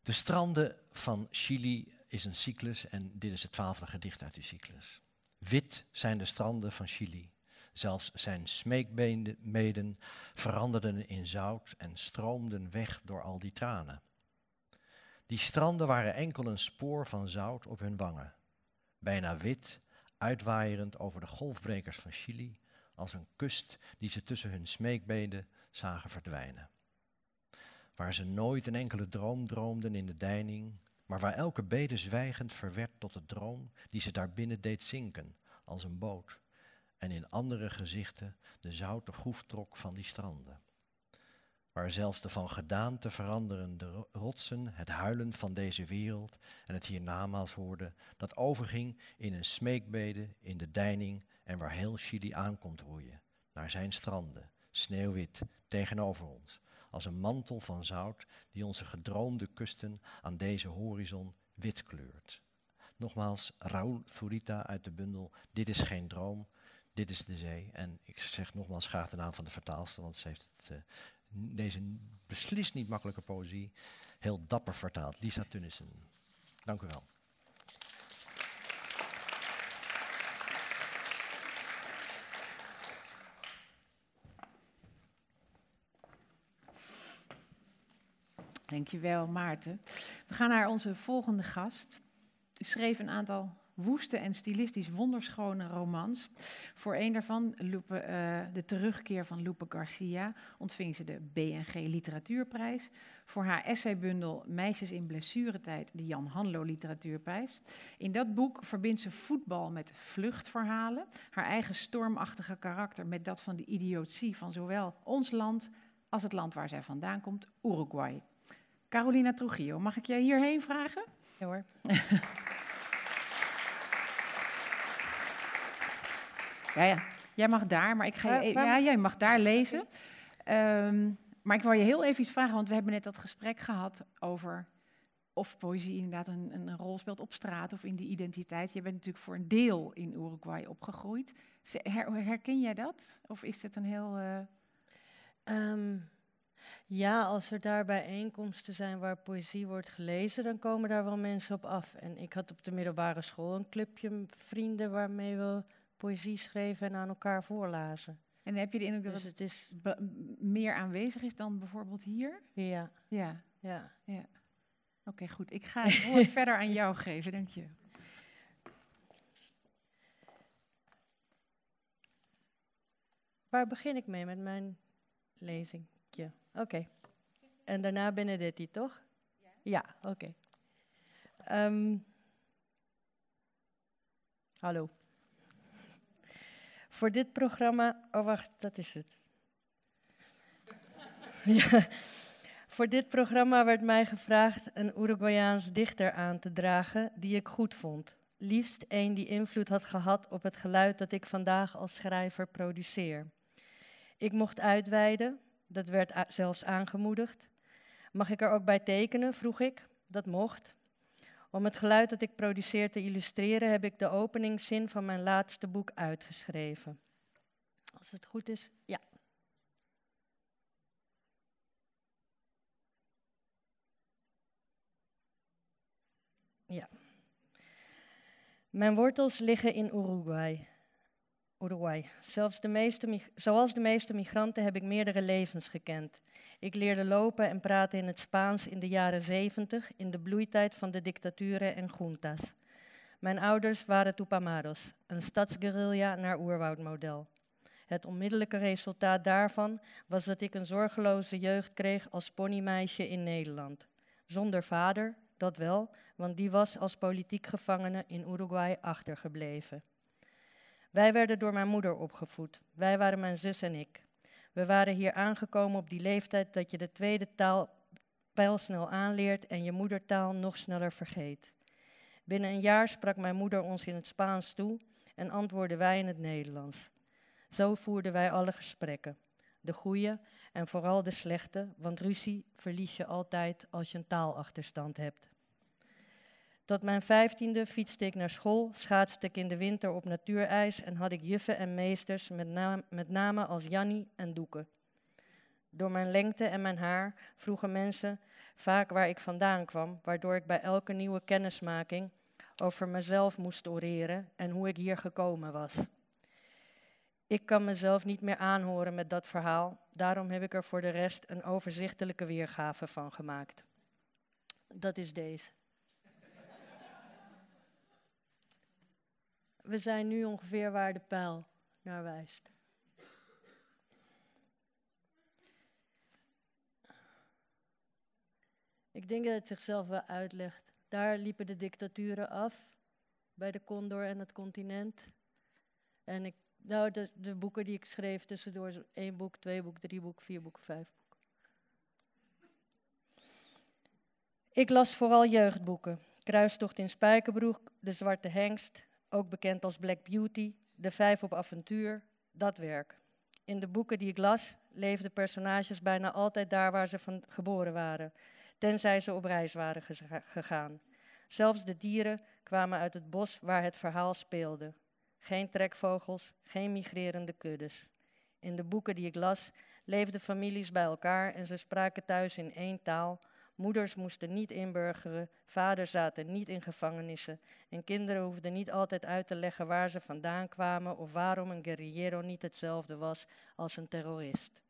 De stranden van Chili is een cyclus en dit is het twaalfde gedicht uit die cyclus. Wit zijn de stranden van Chili. Zelfs zijn smeekmeden veranderden in zout en stroomden weg door al die tranen. Die stranden waren enkel een spoor van zout op hun wangen, bijna wit, uitwaaierend over de golfbrekers van Chili, als een kust die ze tussen hun smeekbeden zagen verdwijnen waar ze nooit een enkele droom droomden in de deining, maar waar elke bede zwijgend verwerd tot de droom die ze daarbinnen deed zinken, als een boot, en in andere gezichten de zoute groef trok van die stranden. Waar zelfs de van gedaante veranderende rotsen het huilen van deze wereld en het hiernamaals hoorden, dat overging in een smeekbede in de deining en waar heel Chili aankomt roeien, naar zijn stranden, sneeuwwit, tegenover ons, als een mantel van zout die onze gedroomde kusten aan deze horizon wit kleurt. Nogmaals, Raúl Zurita uit de bundel Dit is geen droom, dit is de zee. En ik zeg nogmaals graag de naam van de vertaalster, want ze heeft het, uh, deze beslist niet makkelijke poëzie heel dapper vertaald. Lisa Tunnissen. Dank u wel. Dankjewel, Maarten. We gaan naar onze volgende gast. U schreef een aantal woeste en stilistisch wonderschone romans. Voor een daarvan, Lupe, uh, De Terugkeer van Lupe Garcia, ontving ze de BNG Literatuurprijs. Voor haar essaybundel Meisjes in blessuretijd de Jan Hanlo Literatuurprijs. In dat boek verbindt ze voetbal met vluchtverhalen, haar eigen stormachtige karakter met dat van de idiotie van zowel ons land als het land waar zij vandaan komt, Uruguay. Carolina Trujillo, mag ik jij hierheen vragen? Ja hoor. ja, ja, jij mag daar, maar ik ga je, ja, jij mag daar lezen. Um, maar ik wil je heel even iets vragen, want we hebben net dat gesprek gehad over of poëzie inderdaad een, een, rol speelt op straat of in die identiteit. Je bent natuurlijk voor een deel in Uruguay opgegroeid. Her, herken jij dat? Of is het een heel... Uh... Um, ja, als er daar bijeenkomsten zijn waar poëzie wordt gelezen, dan komen daar wel mensen op af. En ik had op de middelbare school een clubje vrienden waarmee we poëzie schreven en aan elkaar voorlazen. En heb je de indruk dat dus het, is meer aanwezig is dan bijvoorbeeld hier? Ja. Ja. ja. ja. Oké, goed. Ik ga het woord verder aan jou geven. Dank je. Waar begin ik mee met mijn lezingje? Oké. En daarna Benedetti, toch? Ja, oké. Ehm, hallo. Voor dit programma. Oh, wacht, dat is het. ja. Voor dit programma werd mij gevraagd een Uruguayaans dichter aan te dragen die ik goed vond. Liefst een die invloed had gehad op het geluid dat ik vandaag als schrijver produceer. Ik mocht uitweiden, dat werd zelfs aangemoedigd. Mag ik er ook bij tekenen? vroeg ik. Dat mocht. Om het geluid dat ik produceer te illustreren, heb ik de openingszin van mijn laatste boek uitgeschreven. Als het goed is, ja. Ja. Mijn wortels liggen in Uruguay. Uruguay. Zelfs de meeste, zoals de meeste migranten heb ik meerdere levens gekend. Ik leerde lopen en praten in het Spaans in de jaren zeventig, in de bloeitijd van de dictaturen en juntas. Mijn ouders waren Tupamaros, een stadsguerrilla naar oerwoudmodel. Het onmiddellijke resultaat daarvan was dat ik een zorgeloze jeugd kreeg als ponymeisje in Nederland. Zonder vader, dat wel, want die was als politiek gevangene in Uruguay achtergebleven. Wij werden door mijn moeder opgevoed. Wij waren mijn zus en ik. We waren hier aangekomen op die leeftijd dat je de tweede taal pijlsnel aanleert en je moedertaal nog sneller vergeet. Binnen een jaar sprak mijn moeder ons in het Spaans toe en antwoordden wij in het Nederlands. Zo voerden wij alle gesprekken. De goede en vooral de slechte, want ruzie verlies je altijd als je een taalachterstand hebt. Tot mijn vijftiende fietste ik naar school, schaatste ik in de winter op natuurijs en had ik juffen en meesters, met, name als Jannie en Doeken. Door mijn lengte en mijn haar vroegen mensen vaak waar ik vandaan kwam, waardoor ik bij elke nieuwe kennismaking over mezelf moest oreren en hoe ik hier gekomen was. Ik kan mezelf niet meer aanhoren met dat verhaal, daarom heb ik er voor de rest een overzichtelijke weergave van gemaakt. Dat is deze. We zijn nu ongeveer waar de pijl naar wijst. Ik denk dat het zichzelf wel uitlegt. Daar liepen de dictaturen af, bij de Condor en het continent. En ik, nou, de, de boeken die ik schreef tussendoor, één boek, twee boek, drie boek, vier boek, vijf boek. Ik las vooral jeugdboeken. Kruistocht in Spijkerbroek, De Zwarte Hengst, ook bekend als Black Beauty, De Vijf op Avontuur, dat werk. In de boeken die ik las, leefden personages bijna altijd daar waar ze van geboren waren, tenzij ze op reis waren gegaan. Zelfs de dieren kwamen uit het bos waar het verhaal speelde. Geen trekvogels, geen migrerende kuddes. In de boeken die ik las, leefden families bij elkaar en ze spraken thuis in één taal, Moeders moesten niet inburgeren, vaders zaten niet in gevangenissen en kinderen hoefden niet altijd uit te leggen waar ze vandaan kwamen of waarom een guerrillero niet hetzelfde was als een terrorist.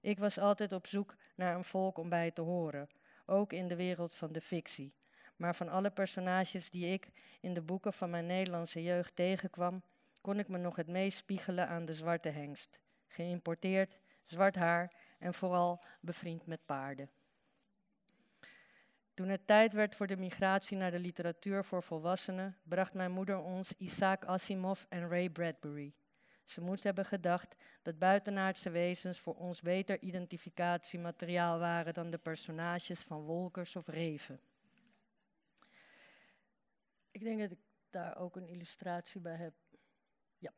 Ik was altijd op zoek naar een volk om bij te horen, ook in de wereld van de fictie. Maar van alle personages die ik in de boeken van mijn Nederlandse jeugd tegenkwam, kon ik me nog het meest spiegelen aan de zwarte hengst. Geïmporteerd, zwart haar en vooral bevriend met paarden. Toen het tijd werd voor de migratie naar de literatuur voor volwassenen, bracht mijn moeder ons Isaac Asimov en Ray Bradbury. Ze moet hebben gedacht dat buitenaardse wezens voor ons beter identificatiemateriaal waren dan de personages van Wolkers of Reven. Ik denk dat ik daar ook een illustratie bij heb. Ja.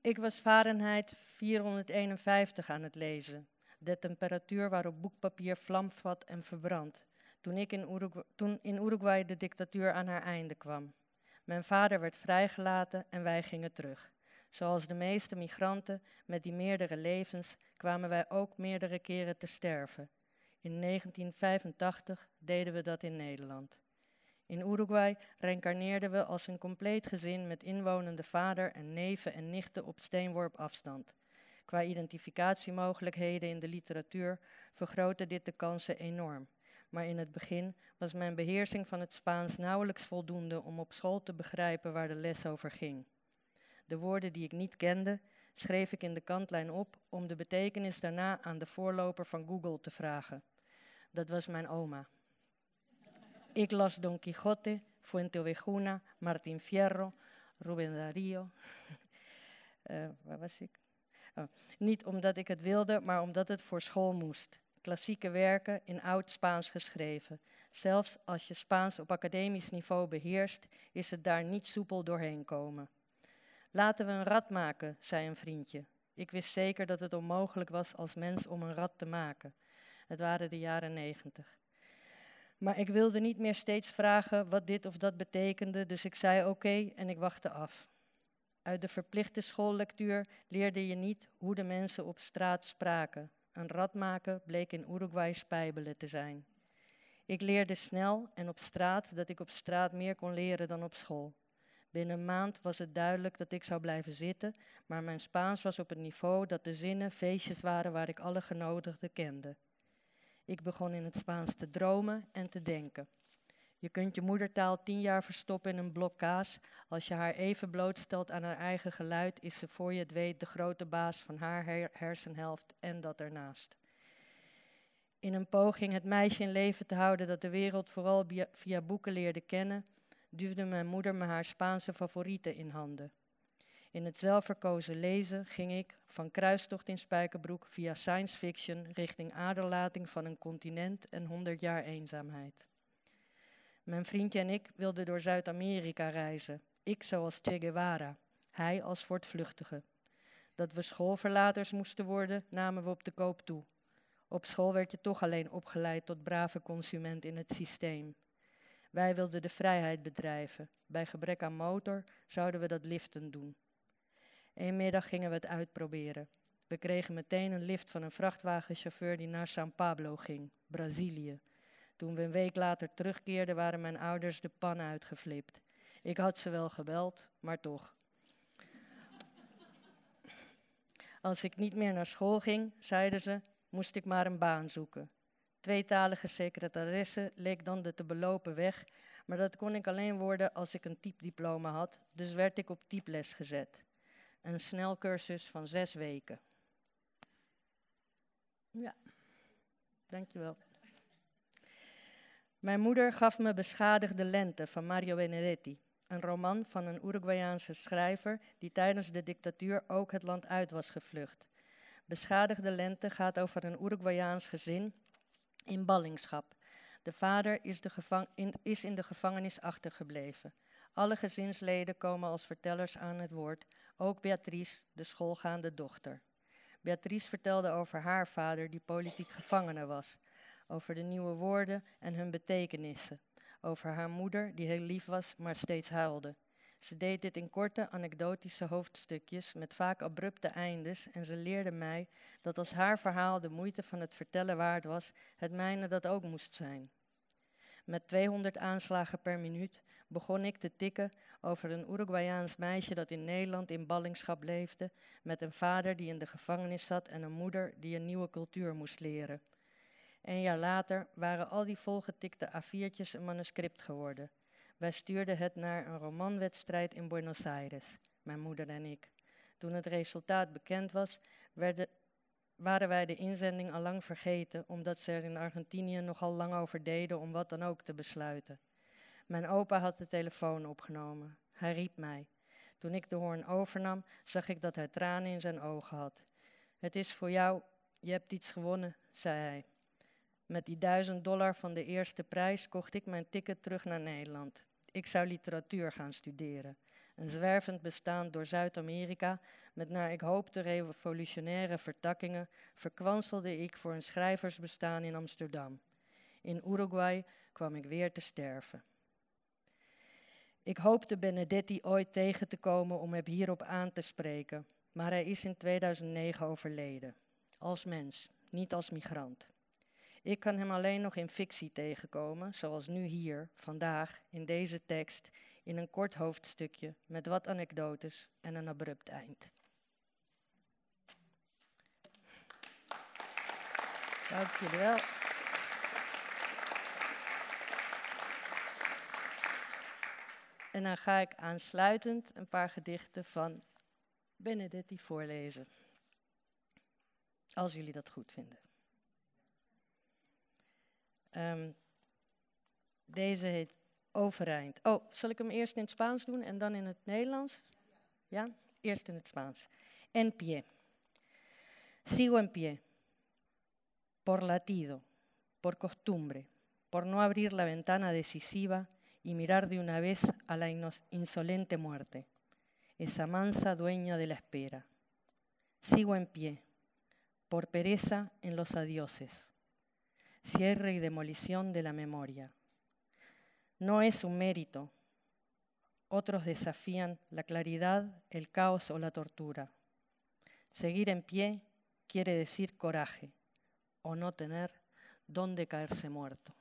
Ik was Fahrenheit 451 aan het lezen de temperatuur waarop boekpapier vlamvat en verbrandt, toen, ik in Uruguay, toen in Uruguay de dictatuur aan haar einde kwam. Mijn vader werd vrijgelaten en wij gingen terug. Zoals de meeste migranten met die meerdere levens kwamen wij ook meerdere keren te sterven. In 1985 deden we dat in Nederland. In Uruguay reïncarneerden we als een compleet gezin met inwonende vader en neven en nichten op steenworp afstand. Qua identificatiemogelijkheden in de literatuur vergrootte dit de kansen enorm. Maar in het begin was mijn beheersing van het Spaans nauwelijks voldoende om op school te begrijpen waar de les over ging. De woorden die ik niet kende, schreef ik in de kantlijn op om de betekenis daarna aan de voorloper van Google te vragen. Dat was mijn oma. Ik las Don Quixote, Fuente Ovejuna, Martin Fierro, Rubén Darío. uh, waar was ik? Oh, niet omdat ik het wilde, maar omdat het voor school moest. Klassieke werken in oud Spaans geschreven. Zelfs als je Spaans op academisch niveau beheerst, is het daar niet soepel doorheen komen. Laten we een rad maken, zei een vriendje. Ik wist zeker dat het onmogelijk was als mens om een rad te maken. Het waren de jaren negentig. Maar ik wilde niet meer steeds vragen wat dit of dat betekende, dus ik zei oké en ik wachtte af. Uit de verplichte schoollectuur leerde je niet hoe de mensen op straat spraken. Een rad maken bleek in Uruguay spijbelen te zijn. Ik leerde snel en op straat dat ik op straat meer kon leren dan op school. Binnen een maand was het duidelijk dat ik zou blijven zitten, maar mijn Spaans was op het niveau dat de zinnen feestjes waren waar ik alle genodigden kende. Ik begon in het Spaans te dromen en te denken. Je kunt je moedertaal tien jaar verstoppen in een blok kaas. Als je haar even blootstelt aan haar eigen geluid, is ze voor je het weet de grote baas van haar hersenhelft en dat ernaast. In een poging het meisje in leven te houden dat de wereld vooral via boeken leerde kennen, duwde mijn moeder me haar Spaanse favorieten in handen. In het zelfverkozen lezen ging ik van kruistocht in Spijkerbroek via science fiction richting aderlating van een continent en honderd jaar eenzaamheid. Mijn vriendje en ik wilden door Zuid-Amerika reizen. Ik zoals Che Guevara, hij als voortvluchtige. Dat we schoolverlaters moesten worden, namen we op de koop toe. Op school werd je toch alleen opgeleid tot brave consument in het systeem. Wij wilden de vrijheid bedrijven. Bij gebrek aan motor zouden we dat liften doen. Een middag gingen we het uitproberen. We kregen meteen een lift van een vrachtwagenchauffeur die naar São Pablo ging, Brazilië. Toen we een week later terugkeerden, waren mijn ouders de pan uitgeflipt. Ik had ze wel gebeld, maar toch. Als ik niet meer naar school ging, zeiden ze, moest ik maar een baan zoeken. Tweetalige secretaresse leek dan de te belopen weg, maar dat kon ik alleen worden als ik een typdiploma had, dus werd ik op typles gezet. Een snelcursus van zes weken. Ja, dankjewel. Mijn moeder gaf me Beschadigde Lente van Mario Benedetti, een roman van een Uruguayaanse schrijver die tijdens de dictatuur ook het land uit was gevlucht. Beschadigde Lente gaat over een Uruguayaans gezin in ballingschap. De vader is, de in, is in de gevangenis achtergebleven. Alle gezinsleden komen als vertellers aan het woord, ook Beatrice, de schoolgaande dochter. Beatrice vertelde over haar vader, die politiek gevangene was, over de nieuwe woorden en hun betekenissen, over haar moeder, die heel lief was, maar steeds huilde. Ze deed dit in korte, anekdotische hoofdstukjes met vaak abrupte eindes en ze leerde mij dat als haar verhaal de moeite van het vertellen waard was, het mijne dat ook moest zijn. Met 200 aanslagen per minuut begon ik te tikken over een Uruguayaans meisje dat in Nederland in ballingschap leefde, met een vader die in de gevangenis zat en een moeder die een nieuwe cultuur moest leren. Een jaar later waren al die volgetikte A4'tjes een manuscript geworden. Wij stuurden het naar een romanwedstrijd in Buenos Aires, mijn moeder en ik. Toen het resultaat bekend was, werden, waren wij de inzending al lang vergeten, omdat ze er in Argentinië nogal lang over deden om wat dan ook te besluiten. Mijn opa had de telefoon opgenomen. Hij riep mij. Toen ik de hoorn overnam, zag ik dat hij tranen in zijn ogen had. Het is voor jou, je hebt iets gewonnen, zei hij. Met die duizend dollar van de eerste prijs kocht ik mijn ticket terug naar Nederland. Ik zou literatuur gaan studeren. Een zwervend bestaan door Zuid-Amerika, met naar ik hoopte revolutionaire vertakkingen, verkwanselde ik voor een schrijversbestaan in Amsterdam. In Uruguay kwam ik weer te sterven. Ik hoopte Benedetti ooit tegen te komen om hem hierop aan te spreken, maar hij is in 2009 overleden. Als mens, niet als migrant. Ik kan hem alleen nog in fictie tegenkomen, zoals nu hier, vandaag, in deze tekst, in een kort hoofdstukje met wat anekdotes en een abrupt eind. Dank jullie wel. En dan ga ik aansluitend een paar gedichten van Benedetti voorlezen. Als jullie dat goed vinden. Um, deze heet Overeind. Oh, zal ik hem eerst in het Spaans doen en dan in het Nederlands? Ja? Eerst in het Spaans. En pie. Sigo en pie. Por latido, por costumbre, por no abrir la ventana decisiva y mirar de una vez a la insolente muerte, esa mansa dueña de la espera. Sigo en pie, por pereza en los adioses, cierre y demolición de la memoria. No es un mérito. Otros desafían la claridad, el caos o la tortura. Seguir en pie quiere decir coraje o no tener dónde caerse muerto.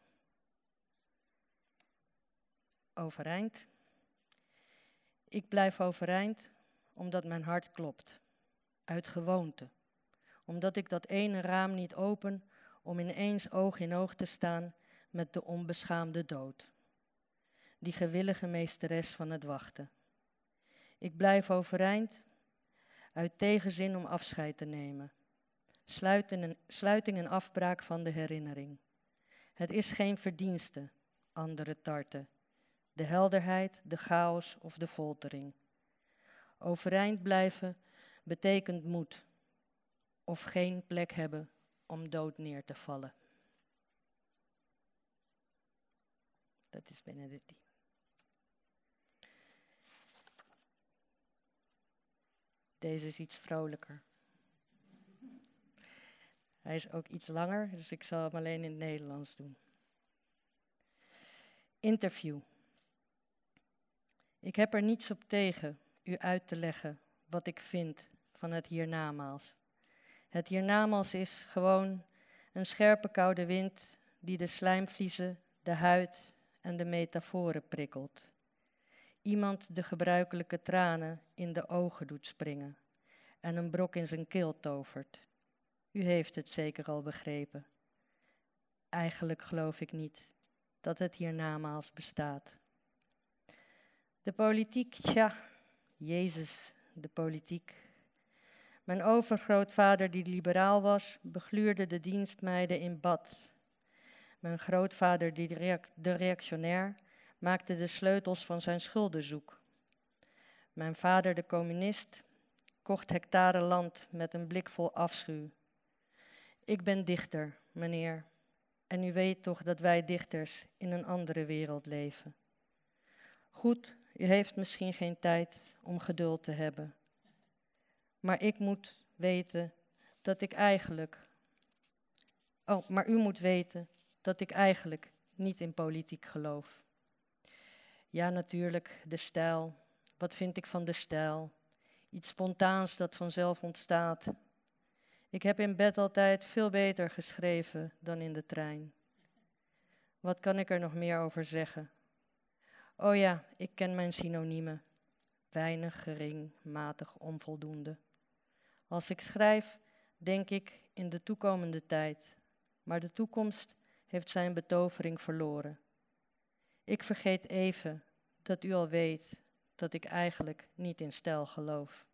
overeind. Ik blijf overeind omdat mijn hart klopt, uit gewoonte. Omdat ik dat ene raam niet open om ineens oog in oog te staan met de onbeschaamde dood. Die gewillige meesteres van het wachten. Ik blijf overeind uit tegenzin om afscheid te nemen. sluiting en afbraak van de herinnering. Het is geen verdienste, andere tarten de helderheid, de chaos of de foltering. Overeind blijven betekent moed of geen plek hebben om dood neer te vallen. Dat is Benedetti. Deze is iets vrolijker. Hij is ook iets langer, dus ik zal hem alleen in het Nederlands doen. Interview. Ik heb er niets op tegen u uit te leggen wat ik vind van het hiernamaals. Het hiernamaals is gewoon een scherpe koude wind die de slijmvliezen, de huid en de metaforen prikkelt. Iemand de gebruikelijke tranen in de ogen doet springen en een brok in zijn keel tovert. U heeft het zeker al begrepen. Eigenlijk geloof ik niet dat het hiernamaals bestaat. De politiek, tja, Jezus, de politiek. Mijn overgrootvader, die liberaal was, begluurde de dienstmeiden in bad. Mijn grootvader, die de reactionair, maakte de sleutels van zijn schulden zoek. Mijn vader, de communist, kocht hectare land met een blik vol afschuw. Ik ben dichter, meneer, en u weet toch dat wij dichters in een andere wereld leven. Goed, u heeft misschien geen tijd om geduld te hebben. Maar ik moet weten dat ik eigenlijk. Oh, maar u moet weten dat ik eigenlijk niet in politiek geloof. Ja, natuurlijk, de stijl. Wat vind ik van de stijl? Iets spontaans dat vanzelf ontstaat. Ik heb in bed altijd veel beter geschreven dan in de trein. Wat kan ik er nog meer over zeggen? Oh ja, ik ken mijn synoniemen. Weinig, gering, matig, onvoldoende. Als ik schrijf, denk ik in de toekomende tijd, maar de toekomst heeft zijn betovering verloren. Ik vergeet even dat u al weet dat ik eigenlijk niet in stijl geloof.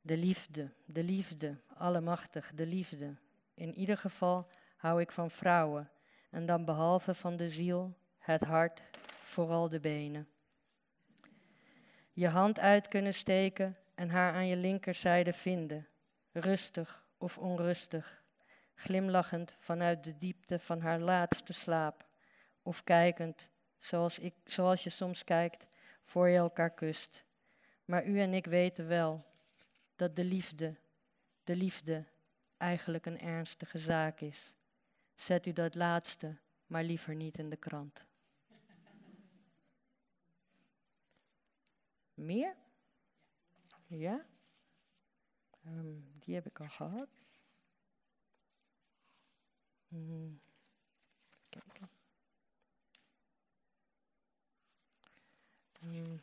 De liefde, de liefde, allemachtig, de liefde. In ieder geval hou ik van vrouwen en dan behalve van de ziel, het hart vooral de benen. Je hand uit kunnen steken en haar aan je linkerzijde vinden, rustig of onrustig, glimlachend vanuit de diepte van haar laatste slaap, of kijkend, zoals, ik, zoals je soms kijkt, voor je elkaar kust. Maar u en ik weten wel dat de liefde, de liefde, eigenlijk een ernstige zaak is. Zet u dat laatste maar liever niet in de krant. Meer? Ja? Um, die heb ik al gehad. Hmm. Kijken. Um.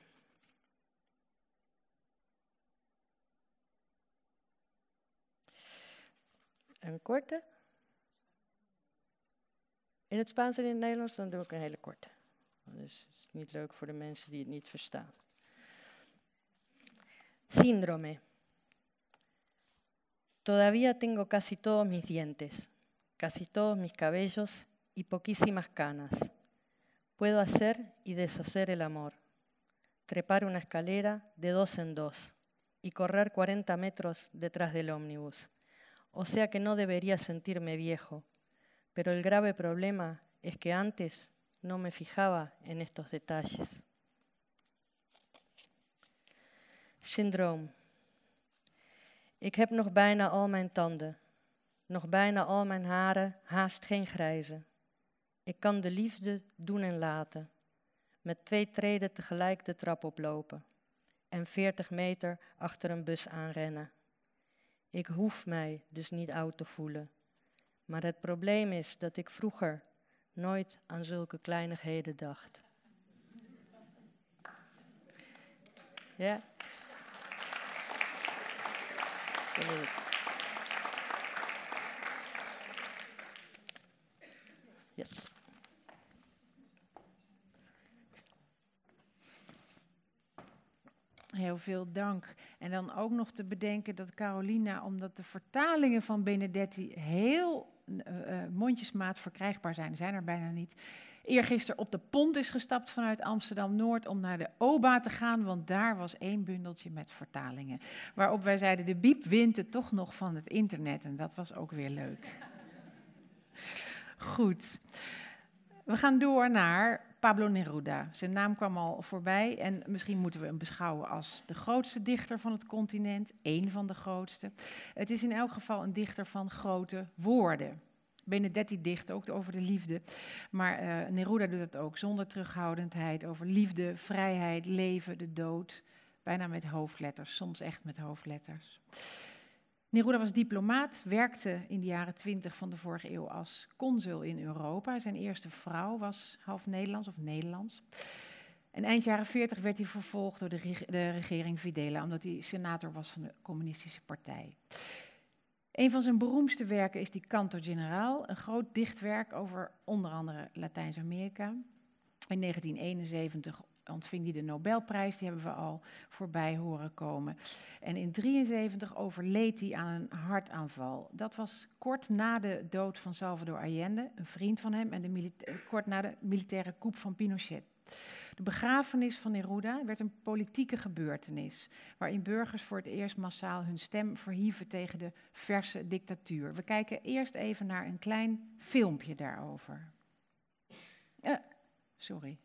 Een korte. In het Spaans en in het Nederlands, dan doe ik een hele korte. Dus het is niet leuk voor de mensen die het niet verstaan. Síndrome. Todavía tengo casi todos mis dientes, casi todos mis cabellos y poquísimas canas. Puedo hacer y deshacer el amor, trepar una escalera de dos en dos y correr 40 metros detrás del ómnibus. O sea que no debería sentirme viejo, pero el grave problema es que antes no me fijaba en estos detalles. Syndroom. Ik heb nog bijna al mijn tanden, nog bijna al mijn haren, haast geen grijze. Ik kan de liefde doen en laten, met twee treden tegelijk de trap oplopen en 40 meter achter een bus aanrennen. Ik hoef mij dus niet oud te voelen. Maar het probleem is dat ik vroeger nooit aan zulke kleinigheden dacht. Ja. Heel veel dank. En dan ook nog te bedenken dat Carolina, omdat de vertalingen van Benedetti heel uh, mondjesmaat verkrijgbaar zijn, zijn er bijna niet. Eergisteren op de pont is gestapt vanuit Amsterdam-Noord om naar de OBA te gaan, want daar was één bundeltje met vertalingen. Waarop wij zeiden, de biep wint het toch nog van het internet en dat was ook weer leuk. Goed. We gaan door naar Pablo Neruda. Zijn naam kwam al voorbij en misschien moeten we hem beschouwen als de grootste dichter van het continent, één van de grootste. Het is in elk geval een dichter van grote woorden. Benedetti dicht ook over de liefde, maar uh, Neruda doet het ook zonder terughoudendheid over liefde, vrijheid, leven, de dood, bijna met hoofdletters, soms echt met hoofdletters. Neruda was diplomaat, werkte in de jaren twintig van de vorige eeuw als consul in Europa. Zijn eerste vrouw was half Nederlands of Nederlands. En eind jaren 40 werd hij vervolgd door de, de regering Videla, omdat hij senator was van de Communistische Partij. Een van zijn beroemdste werken is die Canto Generaal, een groot dichtwerk over onder andere Latijns-Amerika. In 1971 ontving hij de Nobelprijs, die hebben we al voorbij horen komen. En in 1973 overleed hij aan een hartaanval. Dat was kort na de dood van Salvador Allende, een vriend van hem, en de kort na de militaire coup van Pinochet. De begrafenis van Neruda werd een politieke gebeurtenis, waarin burgers voor het eerst massaal hun stem verhieven tegen de verse dictatuur. We kijken eerst even naar een klein filmpje daarover. Uh, sorry.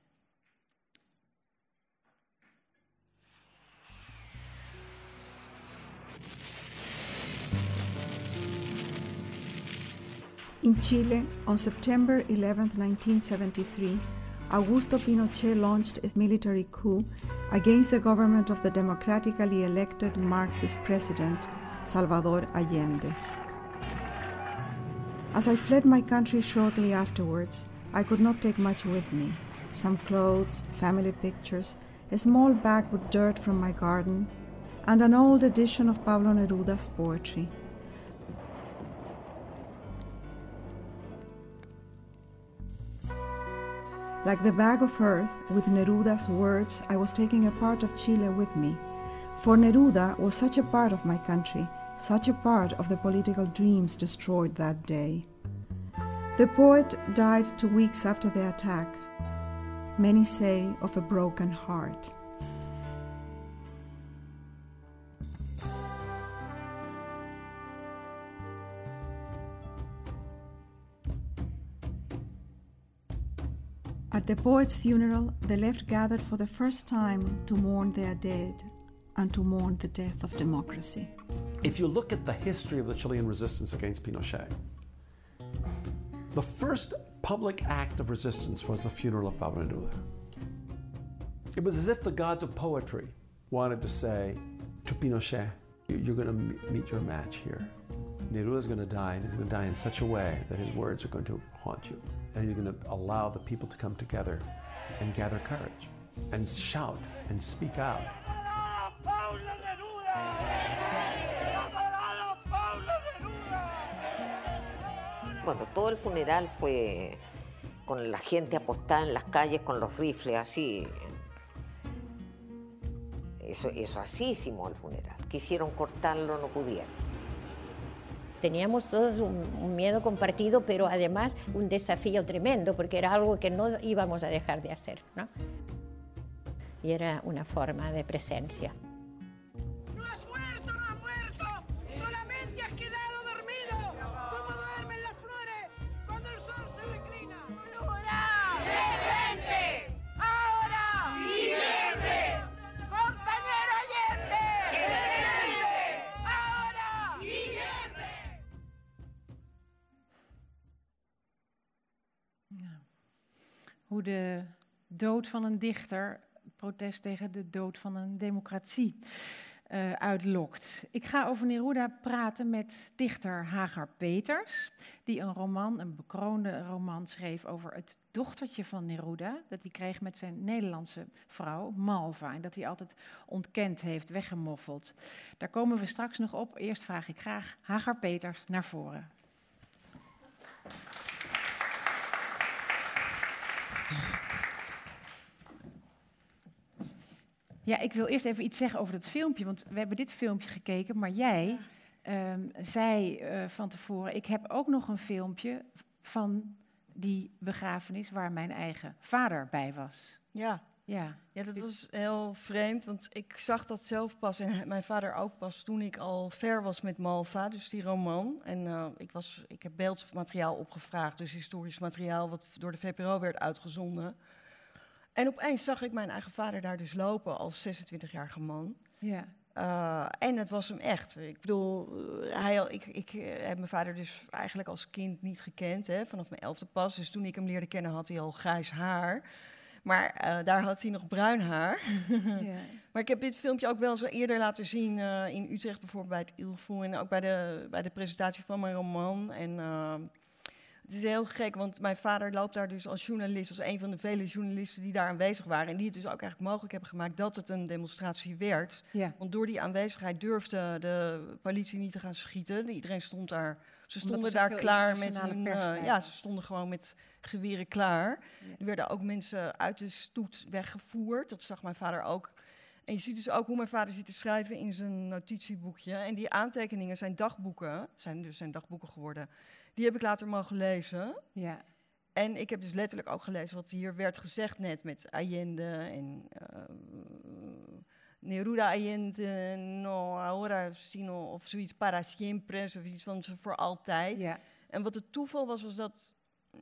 In Chile, on September 11, 1973, Augusto Pinochet launched a military coup against the government of the democratically elected Marxist president, Salvador Allende. As I fled my country shortly afterwards, I could not take much with me some clothes, family pictures, a small bag with dirt from my garden, and an old edition of Pablo Neruda's poetry. Like the bag of earth with Neruda's words, I was taking a part of Chile with me. For Neruda was such a part of my country, such a part of the political dreams destroyed that day. The poet died two weeks after the attack. Many say of a broken heart. At the poet's funeral, the left gathered for the first time to mourn their dead and to mourn the death of democracy. If you look at the history of the Chilean resistance against Pinochet, the first public act of resistance was the funeral of Pablo Neruda. It was as if the gods of poetry wanted to say to Pinochet, You're going to meet your match here. Neruda is going to die, and he's going to die in such a way that his words are going to haunt you. And you're going to allow the people to come together and gather courage and shout and speak out. Bueno, todo el funeral fue con la gente apostada en las calles con los rifles así. Eso, eso así hicimos el funeral. Quisieron cortarlo, no pudieron. Teníamos todos un, miedo compartido, pero además un desafío tremendo, porque era algo que no íbamos a dejar de hacer. ¿no? Y era una forma de presencia. De dood van een dichter protest tegen de dood van een democratie uh, uitlokt. Ik ga over Neruda praten met dichter Hagar Peters, die een roman, een bekroonde roman, schreef over het dochtertje van Neruda, dat hij kreeg met zijn Nederlandse vrouw Malva en dat hij altijd ontkend heeft, weggemoffeld. Daar komen we straks nog op. Eerst vraag ik graag Hagar Peters naar voren. Ja, ik wil eerst even iets zeggen over dat filmpje, want we hebben dit filmpje gekeken, maar jij ja. um, zei uh, van tevoren, ik heb ook nog een filmpje van die begrafenis waar mijn eigen vader bij was. Ja. Ja, ja dat was heel vreemd, want ik zag dat zelf pas en mijn vader ook pas toen ik al ver was met Malva, dus die roman. En uh, ik, was, ik heb beeldmateriaal opgevraagd, dus historisch materiaal wat door de VPRO werd uitgezonden. En opeens zag ik mijn eigen vader daar dus lopen als 26-jarige man. Ja. Uh, en het was hem echt. Ik bedoel, hij, ik, ik heb mijn vader dus eigenlijk als kind niet gekend, hè, vanaf mijn elfde pas. Dus toen ik hem leerde kennen had hij al grijs haar. Maar uh, daar had hij nog bruin haar. ja. Maar ik heb dit filmpje ook wel eens eerder laten zien uh, in Utrecht, bijvoorbeeld bij het Ilfo. En ook bij de, bij de presentatie van mijn roman. En het is heel gek, want mijn vader loopt daar dus als journalist, als een van de vele journalisten die daar aanwezig waren. En die het dus ook eigenlijk mogelijk hebben gemaakt dat het een demonstratie werd. Ja. Want door die aanwezigheid durfde de politie niet te gaan schieten. Iedereen stond daar, ze stonden daar klaar met hun, uh, ja, ze stonden gewoon met geweren klaar. Ja. Er werden ook mensen uit de stoet weggevoerd, dat zag mijn vader ook. En je ziet dus ook hoe mijn vader zit te schrijven in zijn notitieboekje. En die aantekeningen zijn dagboeken, zijn dus zijn dagboeken geworden. Die heb ik later mogen lezen. Ja. En ik heb dus letterlijk ook gelezen wat hier werd gezegd net met Allende en uh, Neruda Allende, no ahora sino, of zoiets, para siempre, zoiets van voor altijd. Ja. En wat het toeval was, was dat uh,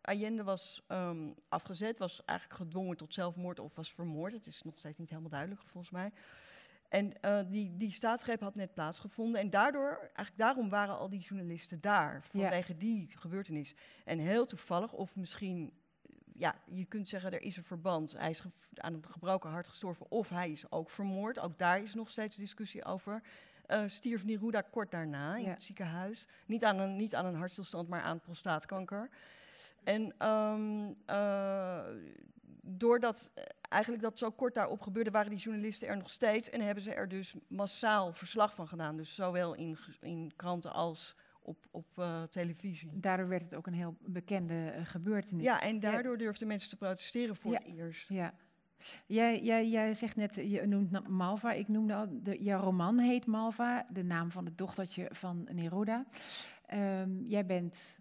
Allende was um, afgezet, was eigenlijk gedwongen tot zelfmoord of was vermoord. Het is nog steeds niet helemaal duidelijk volgens mij. En uh, die, die staatsgreep had net plaatsgevonden. En daardoor, eigenlijk daarom waren al die journalisten daar. Vanwege ja. die gebeurtenis. En heel toevallig, of misschien, ja, je kunt zeggen er is een verband. Hij is aan een gebroken hart gestorven. Of hij is ook vermoord. Ook daar is nog steeds discussie over. Uh, stierf Neruda kort daarna in Ja. het ziekenhuis. Niet aan, een, niet aan een hartstilstand, maar aan prostaatkanker. En um, uh, doordat uh, eigenlijk dat zo kort daarop gebeurde, waren die journalisten er nog steeds. En hebben ze er dus massaal verslag van gedaan. Dus zowel in, in kranten als op, op uh, televisie. Daardoor werd het ook een heel bekende uh, gebeurtenis. Ja, en daardoor durfden mensen te protesteren voor Ja. het eerst. Ja. Jij, jij, jij zegt net, je noemt Malva. Ik noemde al, de, jouw roman heet Malva, de naam van het dochtertje van Neruda. Ehm, jij bent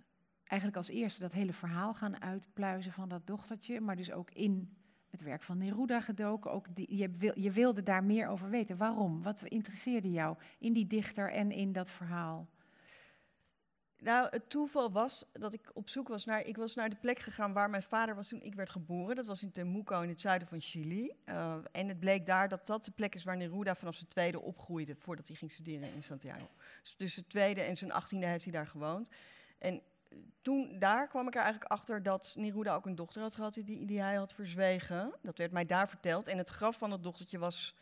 eigenlijk als eerste dat hele verhaal gaan uitpluizen van dat dochtertje, maar dus ook in het werk van Neruda gedoken. Ook je, je wilde daar meer over weten. Waarom? Wat interesseerde jou in die dichter en in dat verhaal? Nou, het toeval was dat ik op zoek was naar. Ik was naar de plek gegaan waar mijn vader was toen ik werd geboren. Dat was in Temuco in het zuiden van Chili. Uh, en het bleek daar dat dat de plek is waar Neruda vanaf zijn tweede opgroeide. voordat hij ging studeren in Santiago. Dus tussen zijn tweede en zijn achttiende heeft hij daar gewoond. En toen, daar kwam ik er eigenlijk achter dat Neruda ook een dochter had gehad die, die hij had verzwegen. Dat werd mij daar verteld. En het graf van het dochtertje was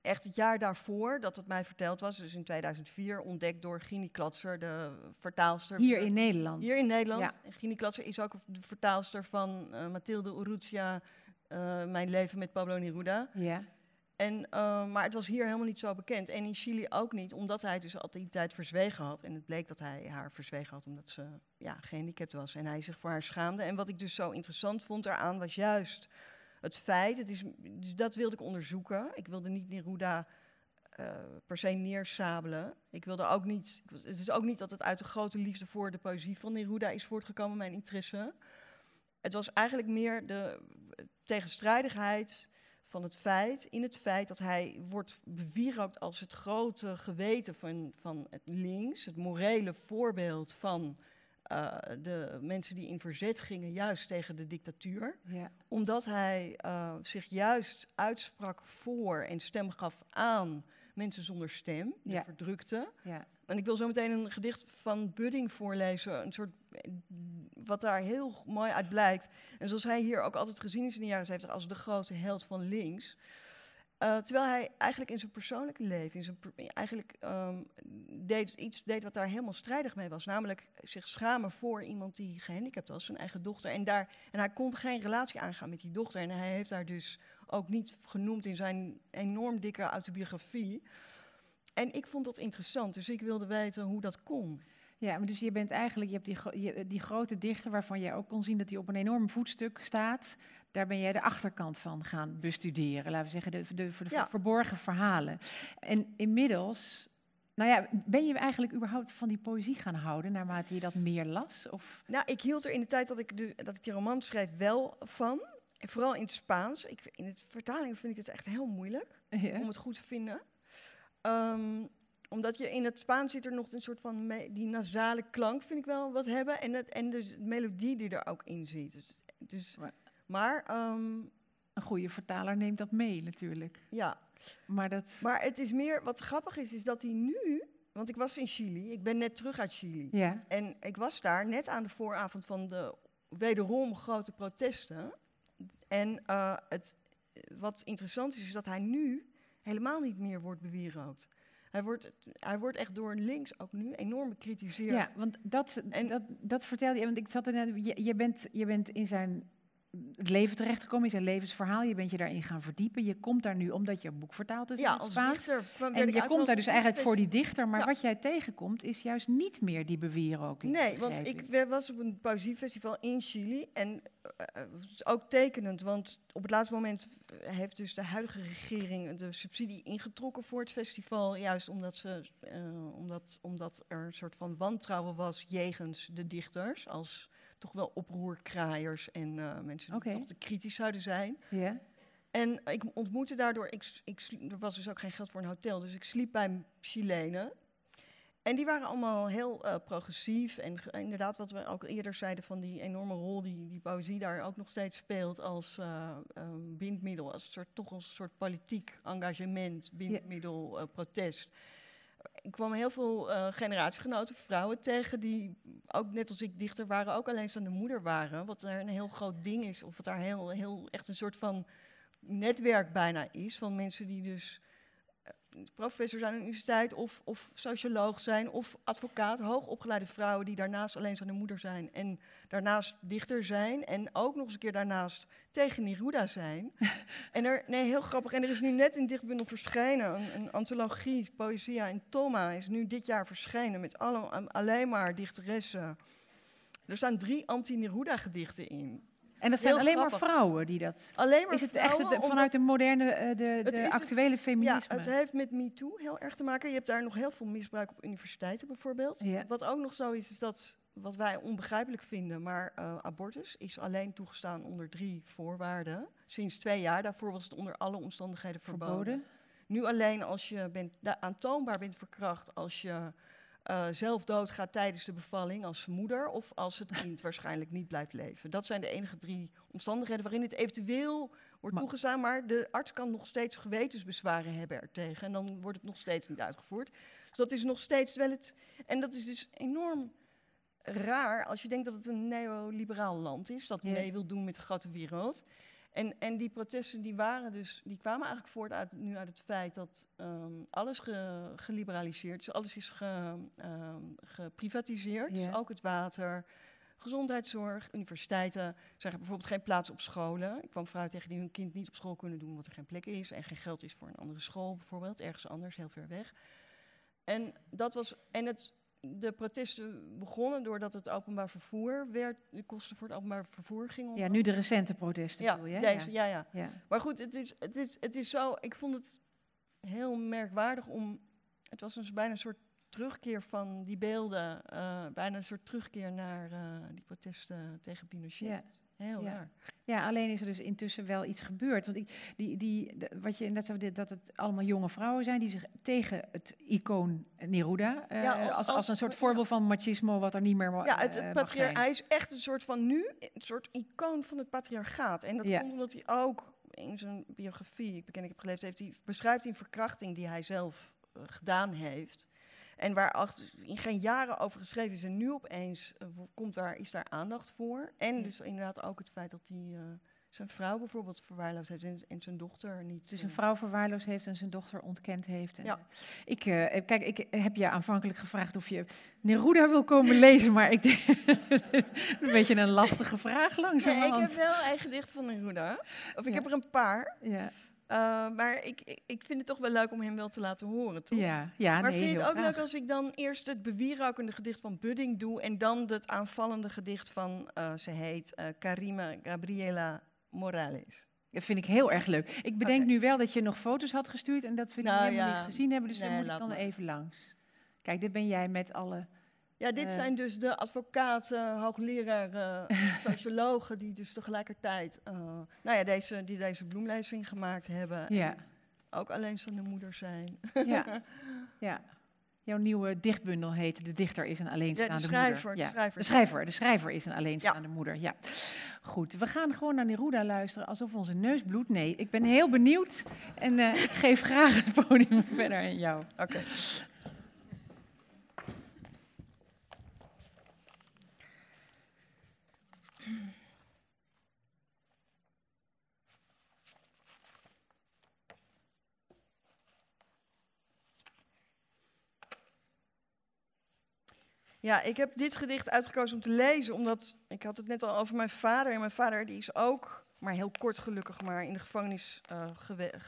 echt het jaar daarvoor dat het mij verteld was. Dus in 2004 ontdekt door Gini Klatser, de vertaalster. Hier in Nederland. Hier in Nederland. Ja. En Gini Klatser is ook de vertaalster van uh, Mathilde Urrutia, uh, Mijn leven met Pablo Neruda. Ja. En, uh, maar het was hier helemaal niet zo bekend. En in Chili ook niet, omdat hij dus al die tijd verzwegen had. En het bleek dat hij haar verzwegen had omdat ze ja, gehandicapt was. En hij zich voor haar schaamde. En wat ik dus zo interessant vond eraan was juist het feit, is, dus dat wilde ik onderzoeken. Ik wilde niet Neruda uh, per se neersabelen. Ik wilde ook niet, het is ook niet dat het uit de grote liefde voor de poëzie van Neruda is voortgekomen, mijn interesse. Het was eigenlijk meer de tegenstrijdigheid van het feit, in het feit dat hij wordt bewierookt als het grote geweten van, van het links, het morele voorbeeld van uh, de mensen die in verzet gingen, juist tegen de dictatuur. Ja. Omdat hij uh, zich juist uitsprak voor en stem gaf aan mensen zonder stem, de ja. verdrukte. Ja. En ik wil zo meteen een gedicht van Budding voorlezen, een soort, wat daar heel mooi uit blijkt. En zoals hij hier ook altijd gezien is in de jaren 70 als de grote held van links. Uh, terwijl hij eigenlijk in zijn persoonlijke leven, in zijn, eigenlijk um, deed iets deed wat daar helemaal strijdig mee was. Namelijk zich schamen voor iemand die gehandicapt was, zijn eigen dochter. En, daar, en hij kon geen relatie aangaan met die dochter. En hij heeft daar dus ook niet genoemd in zijn enorm dikke autobiografie. En ik vond dat interessant, dus ik wilde weten hoe dat kon. Ja, maar dus je bent eigenlijk, je hebt die, die grote dichter waarvan jij ook kon zien dat hij op een enorm voetstuk staat. Daar ben jij de achterkant van gaan bestuderen, laten we zeggen, de, de, de verborgen verhalen. En inmiddels, nou ja, ben je eigenlijk überhaupt van die poëzie gaan houden naarmate je dat meer las? Of? Nou, ik hield er in de tijd dat ik, de, dat ik die roman schreef wel van. Vooral in het Spaans. Ik, in het vertaling vind ik het echt heel moeilijk om het goed te vinden. Um, omdat je in het Spaans zit er nog een soort van die nasale klank, vind ik wel wat hebben. En, het, en dus de melodie die er ook in zit. Dus, dus maar. Um, een goede vertaler neemt dat mee, natuurlijk. Ja. Maar, dat... maar het is meer. Wat grappig is, is dat hij nu. Want ik was in Chili. Ik ben net terug uit Chili. Ja. En ik was daar net aan de vooravond van de wederom grote protesten. En uh, het, wat interessant is, is dat hij nu helemaal niet meer wordt bewierookt. Hij wordt, hij wordt echt door links ook nu enorm bekritiseerd. Ja, want dat, en, dat, dat vertelde je, want ik zat er net, je, je, bent, je bent in zijn het leven terechtgekomen, in zijn levensverhaal. Je bent je daarin gaan verdiepen. Je komt daar nu omdat je boek vertaald is ja, Spaans. en je komt daar dus eigenlijk voor die dichter. Maar wat jij tegenkomt is juist niet meer die bewieroking. Nee, want ik was op een poëziefestival in Chili. En uh, ook tekenend, want op het laatste moment heeft dus de huidige regering de subsidie ingetrokken voor het festival. Juist omdat, ze, uh, omdat, omdat er een soort van wantrouwen was jegens de dichters. Als toch wel oproerkraaiers en uh, mensen die toch te kritisch zouden zijn. Ja. En ik ontmoette daardoor, ik, ik, er was dus ook geen geld voor een hotel, dus ik sliep bij Chilenen. En die waren allemaal heel uh, progressief. En inderdaad, wat we ook eerder zeiden van die enorme rol die, die poëzie daar ook nog steeds speelt als uh, bindmiddel. Als een soort, toch als een soort politiek engagement, bindmiddel, protest ik kwam heel veel uh, generatiegenoten, vrouwen tegen, die ook net als ik dichter waren, ook alleenstaande moeder waren. Wat er een heel groot ding is, of wat daar heel, heel echt een soort van netwerk bijna is. Van mensen die dus professor zijn aan de universiteit of, of socioloog zijn of advocaat, hoogopgeleide vrouwen die daarnaast alleen zijn de moeder zijn en daarnaast dichter zijn en ook nog eens een keer daarnaast tegen Neruda zijn. en er, nee, heel grappig. En er is nu net een dichtbundel verschenen, een, een antologie, Poëzia in Toma, is nu dit jaar verschenen met alle, alleen maar dichteressen. Er staan drie anti-Neruda gedichten in. En dat zijn alleen maar vrouwen die dat. Alleen maar is het echt vanuit de moderne, uh, de, de actuele feminisme? Ja, het heeft met MeToo heel erg te maken. Je hebt daar nog heel veel misbruik op universiteiten bijvoorbeeld. Ja. Wat ook nog zo is, is dat wat wij onbegrijpelijk vinden, maar uh, abortus is alleen toegestaan onder drie voorwaarden. Sinds twee jaar. Daarvoor was het onder alle omstandigheden verboden. verboden. Nu alleen als je bent, aantoonbaar bent verkracht, als je uh, zelf doodgaat tijdens de bevalling als moeder of als het kind waarschijnlijk niet blijft leven. Dat zijn de enige drie omstandigheden waarin het eventueel wordt toegestaan, maar de arts kan nog steeds gewetensbezwaren hebben ertegen en dan wordt het nog steeds niet uitgevoerd. Dus dat is nog steeds, terwijl het, en dat is dus enorm raar als je denkt dat het een neoliberaal land is, dat mee wil doen met de grote wereld. En, en die protesten die waren dus, die kwamen eigenlijk voort uit, nu uit het feit dat um, alles ge, geliberaliseerd is, alles is ge, um, geprivatiseerd, dus ook het water, gezondheidszorg, universiteiten zeggen bijvoorbeeld geen plaats op scholen. Ik kwam vrouwen tegen die hun kind niet op school kunnen doen omdat er geen plek is en geen geld is voor een andere school bijvoorbeeld, ergens anders, heel ver weg. En dat was, en het de protesten begonnen doordat het openbaar vervoer werd, de kosten voor het openbaar vervoer gingen Ja, nu de recente protesten ja, bedoel je, hè? Deze, ja. Ja, ja. Maar goed, het is, het, is, het is zo, ik vond het heel merkwaardig om, het was dus bijna een soort terugkeer van die beelden, eh, bijna een soort terugkeer naar eh, die protesten tegen Pinochet. Ja. Heel ja. alleen is er dus intussen wel iets gebeurd. Want ik, die, die, wat je net zei, dat het allemaal jonge vrouwen zijn die zich tegen het icoon Neruda, eh, Ja, als- als, als, als- een soort voorbeeld van machismo wat er niet meer ma- Ja, het, eh, het zijn. hij is echt een soort van nu, een soort icoon van het patriarchaat. En dat Ja. komt omdat hij ook in zijn biografie, ik beken ik heb geleefd, heeft hij, beschrijft hij een verkrachting die hij zelf eh, gedaan heeft. En waar achter, in geen jaren over geschreven is en nu opeens eh, komt daar, is daar aandacht voor. En Ja. dus inderdaad ook het feit dat hij eh, zijn vrouw bijvoorbeeld verwaarloosd heeft en, en zijn dochter niet. Dus een eh, vrouw verwaarloosd heeft en zijn dochter ontkend heeft. En, Ja. Ik, kijk, ik heb je aanvankelijk gevraagd of je Neruda wil komen lezen, maar ik denk een beetje een lastige vraag Ja, langzamerhand. ik heb wel een gedicht van Neruda. Of ik Ja. heb er een paar. Ja, Eh, maar ik, ik, ik vind het toch wel leuk om hem wel te laten horen, toch? ja, ja maar nee, vind je het ook graag. leuk als ik dan eerst het bewierokende gedicht van Budding doe en dan het aanvallende gedicht van, eh, ze heet eh, Karima Gabriela Morales. Dat vind ik heel erg leuk. Ik bedenk nu wel dat je nog foto's had gestuurd en dat we die Nou helemaal ja, niet gezien hebben, dus nee, dan moet ik dan even langs. Kijk, dit ben jij met alle... Ja, dit Eh. zijn dus de advocaten, hoogleraren, eh, sociologen die dus tegelijkertijd eh, nou ja, deze, die deze bloemlezing gemaakt hebben. Ja, En ook alleenstaande moeder zijn. ja, ja. Jouw nieuwe dichtbundel heet De dichter is een alleenstaande schrijver, moeder. de Ja, schrijver. De schrijver, de schrijver is een alleenstaande moeder, ja. Goed, we gaan gewoon naar Neruda luisteren alsof onze neus bloedt. Nee, ik ben heel benieuwd en ik geef graag het podium verder aan jou. Oké. Ja, ik heb dit gedicht uitgekozen om te lezen, omdat ik had het net al over mijn vader. En mijn vader die is ook, maar heel kort gelukkig, maar in de gevangenis eh, eh,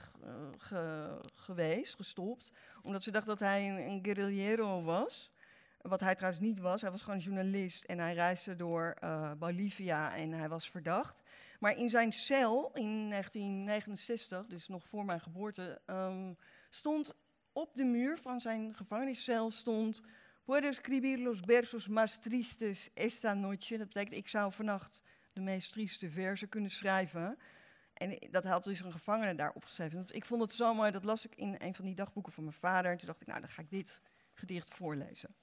ge- geweest, gestopt. Omdat ze dacht dat hij een, een guerrillero was. Wat hij trouwens niet was. Hij was gewoon journalist en hij reisde door eh, Bolivia en hij was verdacht. Maar in zijn cel in 1969, dus nog voor mijn geboorte, ehm, stond op de muur van zijn gevangeniscel stond Puedo escribir los versos más tristes esta noche. Dat betekent, ik zou vannacht de meest trieste verzen kunnen schrijven. En dat had dus een gevangene daar opgeschreven. Dus ik vond het zo mooi, dat las ik in een van die dagboeken van mijn vader. En toen dacht ik, nou, dan ga ik dit gedicht voorlezen.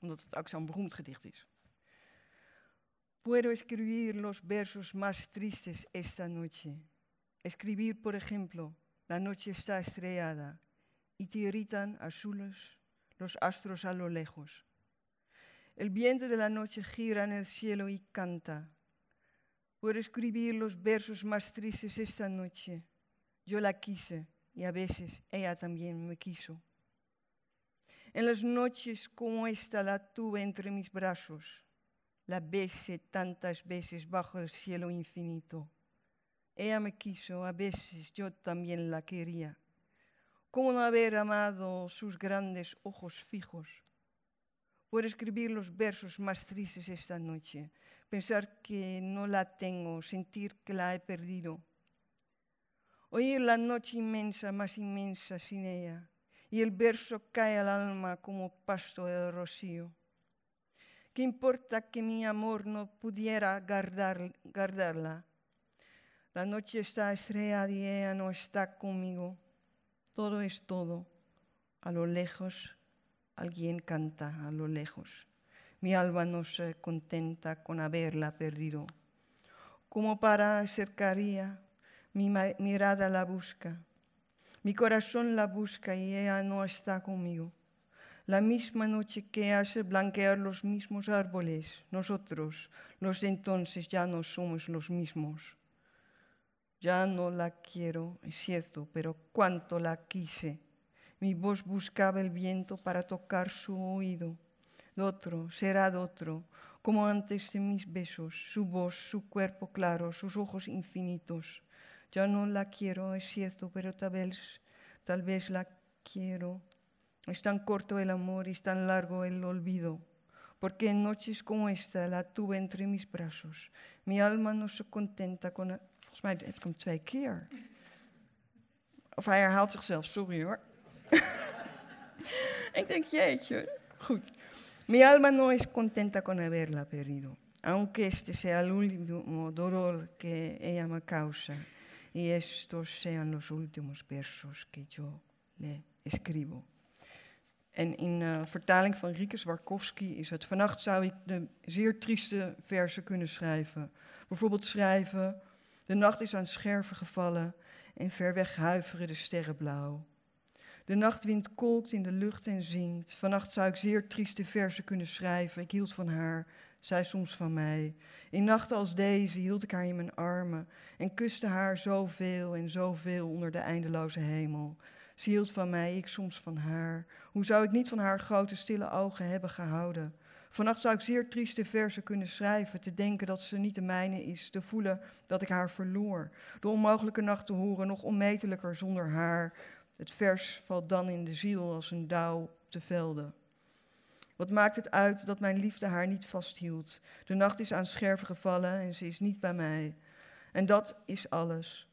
Omdat het ook zo'n beroemd gedicht is. Puedo escribir los versos más tristes esta noche. Escribir, por ejemplo, la noche está estrellada y tiritan azules los astros a lo lejos. El viento de la noche gira en el cielo y canta. Puedo escribir los versos más tristes esta noche. Yo la quise y a veces ella también me quiso. En las noches como esta la tuve entre mis brazos. La besé tantas veces bajo el cielo infinito. Ella me quiso, a veces yo también la quería. ¿Cómo no haber amado sus grandes ojos fijos? Por escribir los versos más tristes esta noche, pensar que no la tengo, sentir que la he perdido. Oír la noche inmensa, más inmensa sin ella, y el verso cae al alma como pasto del rocío. ¿Qué importa que mi amor no pudiera guardar, guardarla? La noche está estrellada y ella no está conmigo. Todo es todo. A lo lejos alguien canta, a lo lejos. Mi alma no se contenta con haberla perdido. Como para acercaría, mi mirada la busca. Mi corazón la busca y ella no está conmigo. La misma noche que hace blanquear los mismos árboles, nosotros, los de entonces, ya no somos los mismos. Ya no la quiero, es cierto, pero cuánto la quise. Mi voz buscaba el viento para tocar su oído. De otro, será de otro, como antes de mis besos, su voz, su cuerpo claro, sus ojos infinitos. Ya no la quiero, es cierto, pero tal vez, tal vez la quiero. Es tan corto el amor y es tan largo el olvido. Porque en noches como esta la tuve entre mis brazos. Mi alma no se contenta con... Volgens mij heb ik hem twee keer. Of hij herhaalt zichzelf, sorry hoor. ik denk, jeetje, goed. Mi alma no es contenta con haberla perdido, aunque este sea el último dolor que ella me causa y estos sean los últimos versos que yo le escribo. En in uh, vertaling van Rieke Zwarkowski is het: Vannacht zou ik de zeer trieste versen kunnen schrijven. Bijvoorbeeld schrijven: De nacht is aan scherven gevallen en ver weg huiveren de sterren blauw. De nachtwind kolkt in de lucht en zingt. Vannacht zou ik zeer trieste versen kunnen schrijven. Ik hield van haar, zij soms van mij. In nachten als deze hield ik haar in mijn armen en kuste haar zoveel en zoveel onder de eindeloze hemel. Ze hield van mij, ik soms van haar. Hoe zou ik niet van haar grote stille ogen hebben gehouden? Vannacht zou ik zeer trieste versen kunnen schrijven, te denken dat ze niet de mijne is, te voelen dat ik haar verloor. De onmogelijke nacht te horen, nog onmetelijker zonder haar. Het vers valt dan in de ziel als een dauw op de velden. Wat maakt het uit dat mijn liefde haar niet vasthield? De nacht is aan scherven gevallen en ze is niet bij mij. En dat is alles.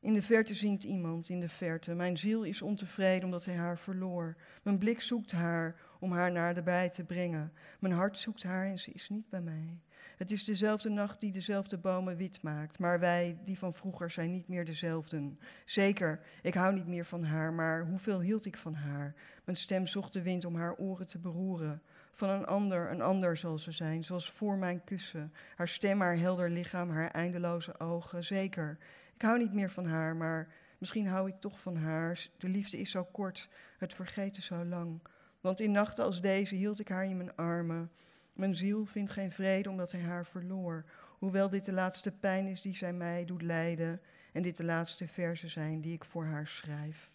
In de verte zingt iemand, in de verte. Mijn ziel is ontevreden omdat hij haar verloor. Mijn blik zoekt haar om haar naar de bij te brengen. Mijn hart zoekt haar en ze is niet bij mij. Het is dezelfde nacht die dezelfde bomen wit maakt, maar wij, die van vroeger, zijn niet meer dezelfden. Zeker, ik hou niet meer van haar, maar hoeveel hield ik van haar? Mijn stem zocht de wind om haar oren te beroeren. Van een ander, een ander zal ze zijn, zoals voor mijn kussen. Haar stem, haar helder lichaam, haar eindeloze ogen. Zeker, ik hou niet meer van haar, maar misschien hou ik toch van haar. De liefde is zo kort, het vergeten zo lang. Want in nachten als deze hield ik haar in mijn armen. Mijn ziel vindt geen vrede omdat hij haar verloor. Hoewel dit de laatste pijn is die zij mij doet lijden. En dit de laatste verzen zijn die ik voor haar schrijf.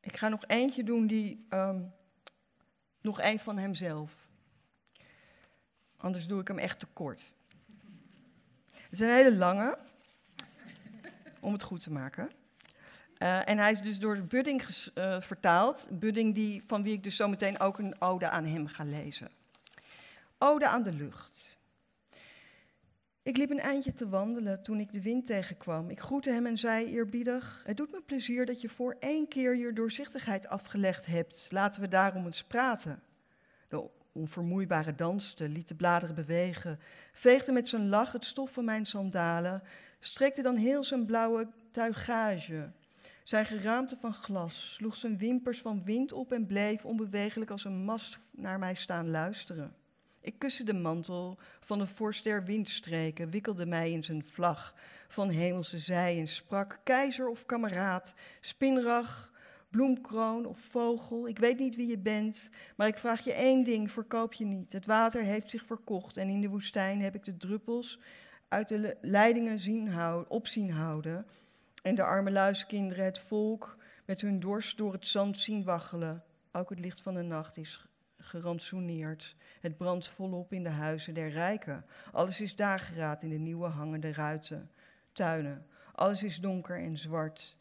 Ik ga nog eentje doen die. Um, nog een van hemzelf. Anders doe ik hem echt te kort. Het is een hele lange. Om het goed te maken. Uh, en hij is dus door Budding uh, vertaald. Budding die, van wie ik dus zometeen ook een ode aan hem ga lezen. Ode aan de lucht. Ik liep een eindje te wandelen toen ik de wind tegenkwam. Ik groette hem en zei eerbiedig: Het doet me plezier dat je voor één keer je doorzichtigheid afgelegd hebt. Laten we daarom eens praten. De onvermoeibare danste, liet de bladeren bewegen, veegde met zijn lach het stof van mijn sandalen, strekte dan heel zijn blauwe tuigage zijn geraamte van glas sloeg zijn wimpers van wind op en bleef onbewegelijk als een mast naar mij staan luisteren. Ik kuste de mantel van de vorst der windstreken, wikkelde mij in zijn vlag van hemelse zij en sprak: Keizer of kameraad, spinrag, bloemkroon of vogel, ik weet niet wie je bent, maar ik vraag je één ding: verkoop je niet. Het water heeft zich verkocht en in de woestijn heb ik de druppels uit de leidingen zien houden, op zien houden en de arme luiskinderen, het volk, met hun dorst door het zand zien waggelen. Ook het licht van de nacht is gerantsoeneerd. Het brandt volop in de huizen der rijken. Alles is dageraad in de nieuwe hangende ruiten, tuinen. Alles is donker en zwart.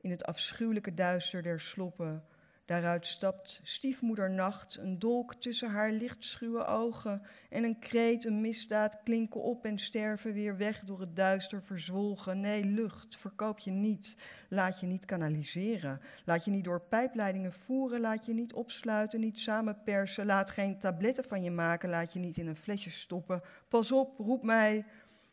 In het afschuwelijke duister der sloppen Daaruit stapt stiefmoeder Nacht, een dolk tussen haar lichtschuwe ogen en een kreet, een misdaad klinken op en sterven weer weg door het duister verzwolgen. Nee, lucht, verkoop je niet. Laat je niet kanaliseren. Laat je niet door pijpleidingen voeren. Laat je niet opsluiten, niet samenpersen. Laat geen tabletten van je maken. Laat je niet in een flesje stoppen. Pas op, roep mij.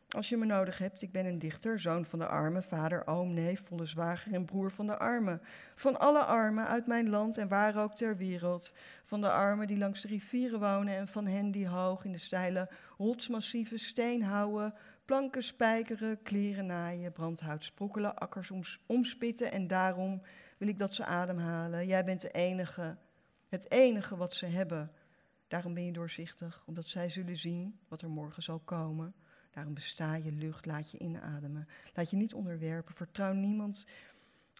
Als je me nodig hebt, ik ben een dichter, zoon van de armen, vader, oom, neef, volle zwager en broer van de armen. Van alle armen uit mijn land en waar ook ter wereld. Van de armen die langs de rivieren wonen en van hen die hoog in de steile rotsmassieven steen houden, planken spijkeren, kleren naaien, brandhout sprokkelen, akkers omspitten en daarom wil ik dat ze ademhalen. Jij bent de enige, het enige wat ze hebben. Daarom ben je doorzichtig, omdat zij zullen zien wat er morgen zal komen. Daarom besta je lucht, laat je inademen. Laat je niet onderwerpen. Vertrouw niemand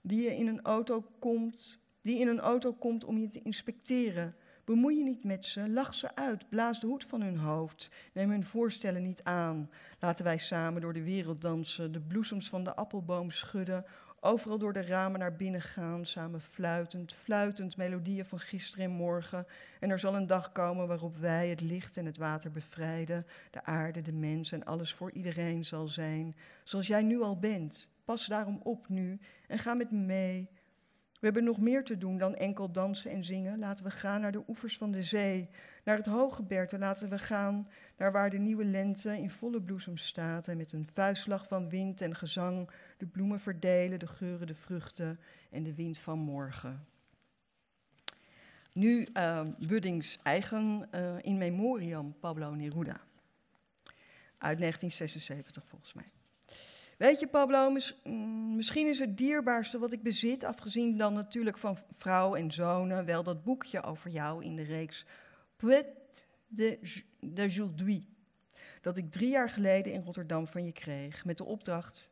die je in een auto komt, die in een auto komt om je te inspecteren. Bemoei je niet met ze, lach ze uit, blaas de hoed van hun hoofd, neem hun voorstellen niet aan. Laten wij samen door de wereld dansen, de bloesems van de appelboom schudden, Overal door de ramen naar binnen gaan, samen fluitend, fluitend melodieën van gisteren en morgen. En er zal een dag komen waarop wij het licht en het water bevrijden, de aarde, de mens en alles voor iedereen zal zijn, zoals jij nu al bent. Pas daarom op nu en ga met me mee. We hebben nog meer te doen dan enkel dansen en zingen. Laten we gaan naar de oevers van de zee, naar het hooggebergte. Laten we gaan naar waar de nieuwe lente in volle bloesem staat en met een vuistslag van wind en gezang de bloemen verdelen, de geuren, de vruchten en de wind van morgen. Nu uh, Buddings eigen uh, in memoriam Pablo Neruda. Uit 1976 volgens mij. Weet je, Pablo, mm, misschien is het dierbaarste wat ik bezit, afgezien dan natuurlijk van vrouw en zonen, wel dat boekje over jou in de reeks Poète d'aujourd'hui, dat ik drie jaar geleden in Rotterdam van je kreeg, met de opdracht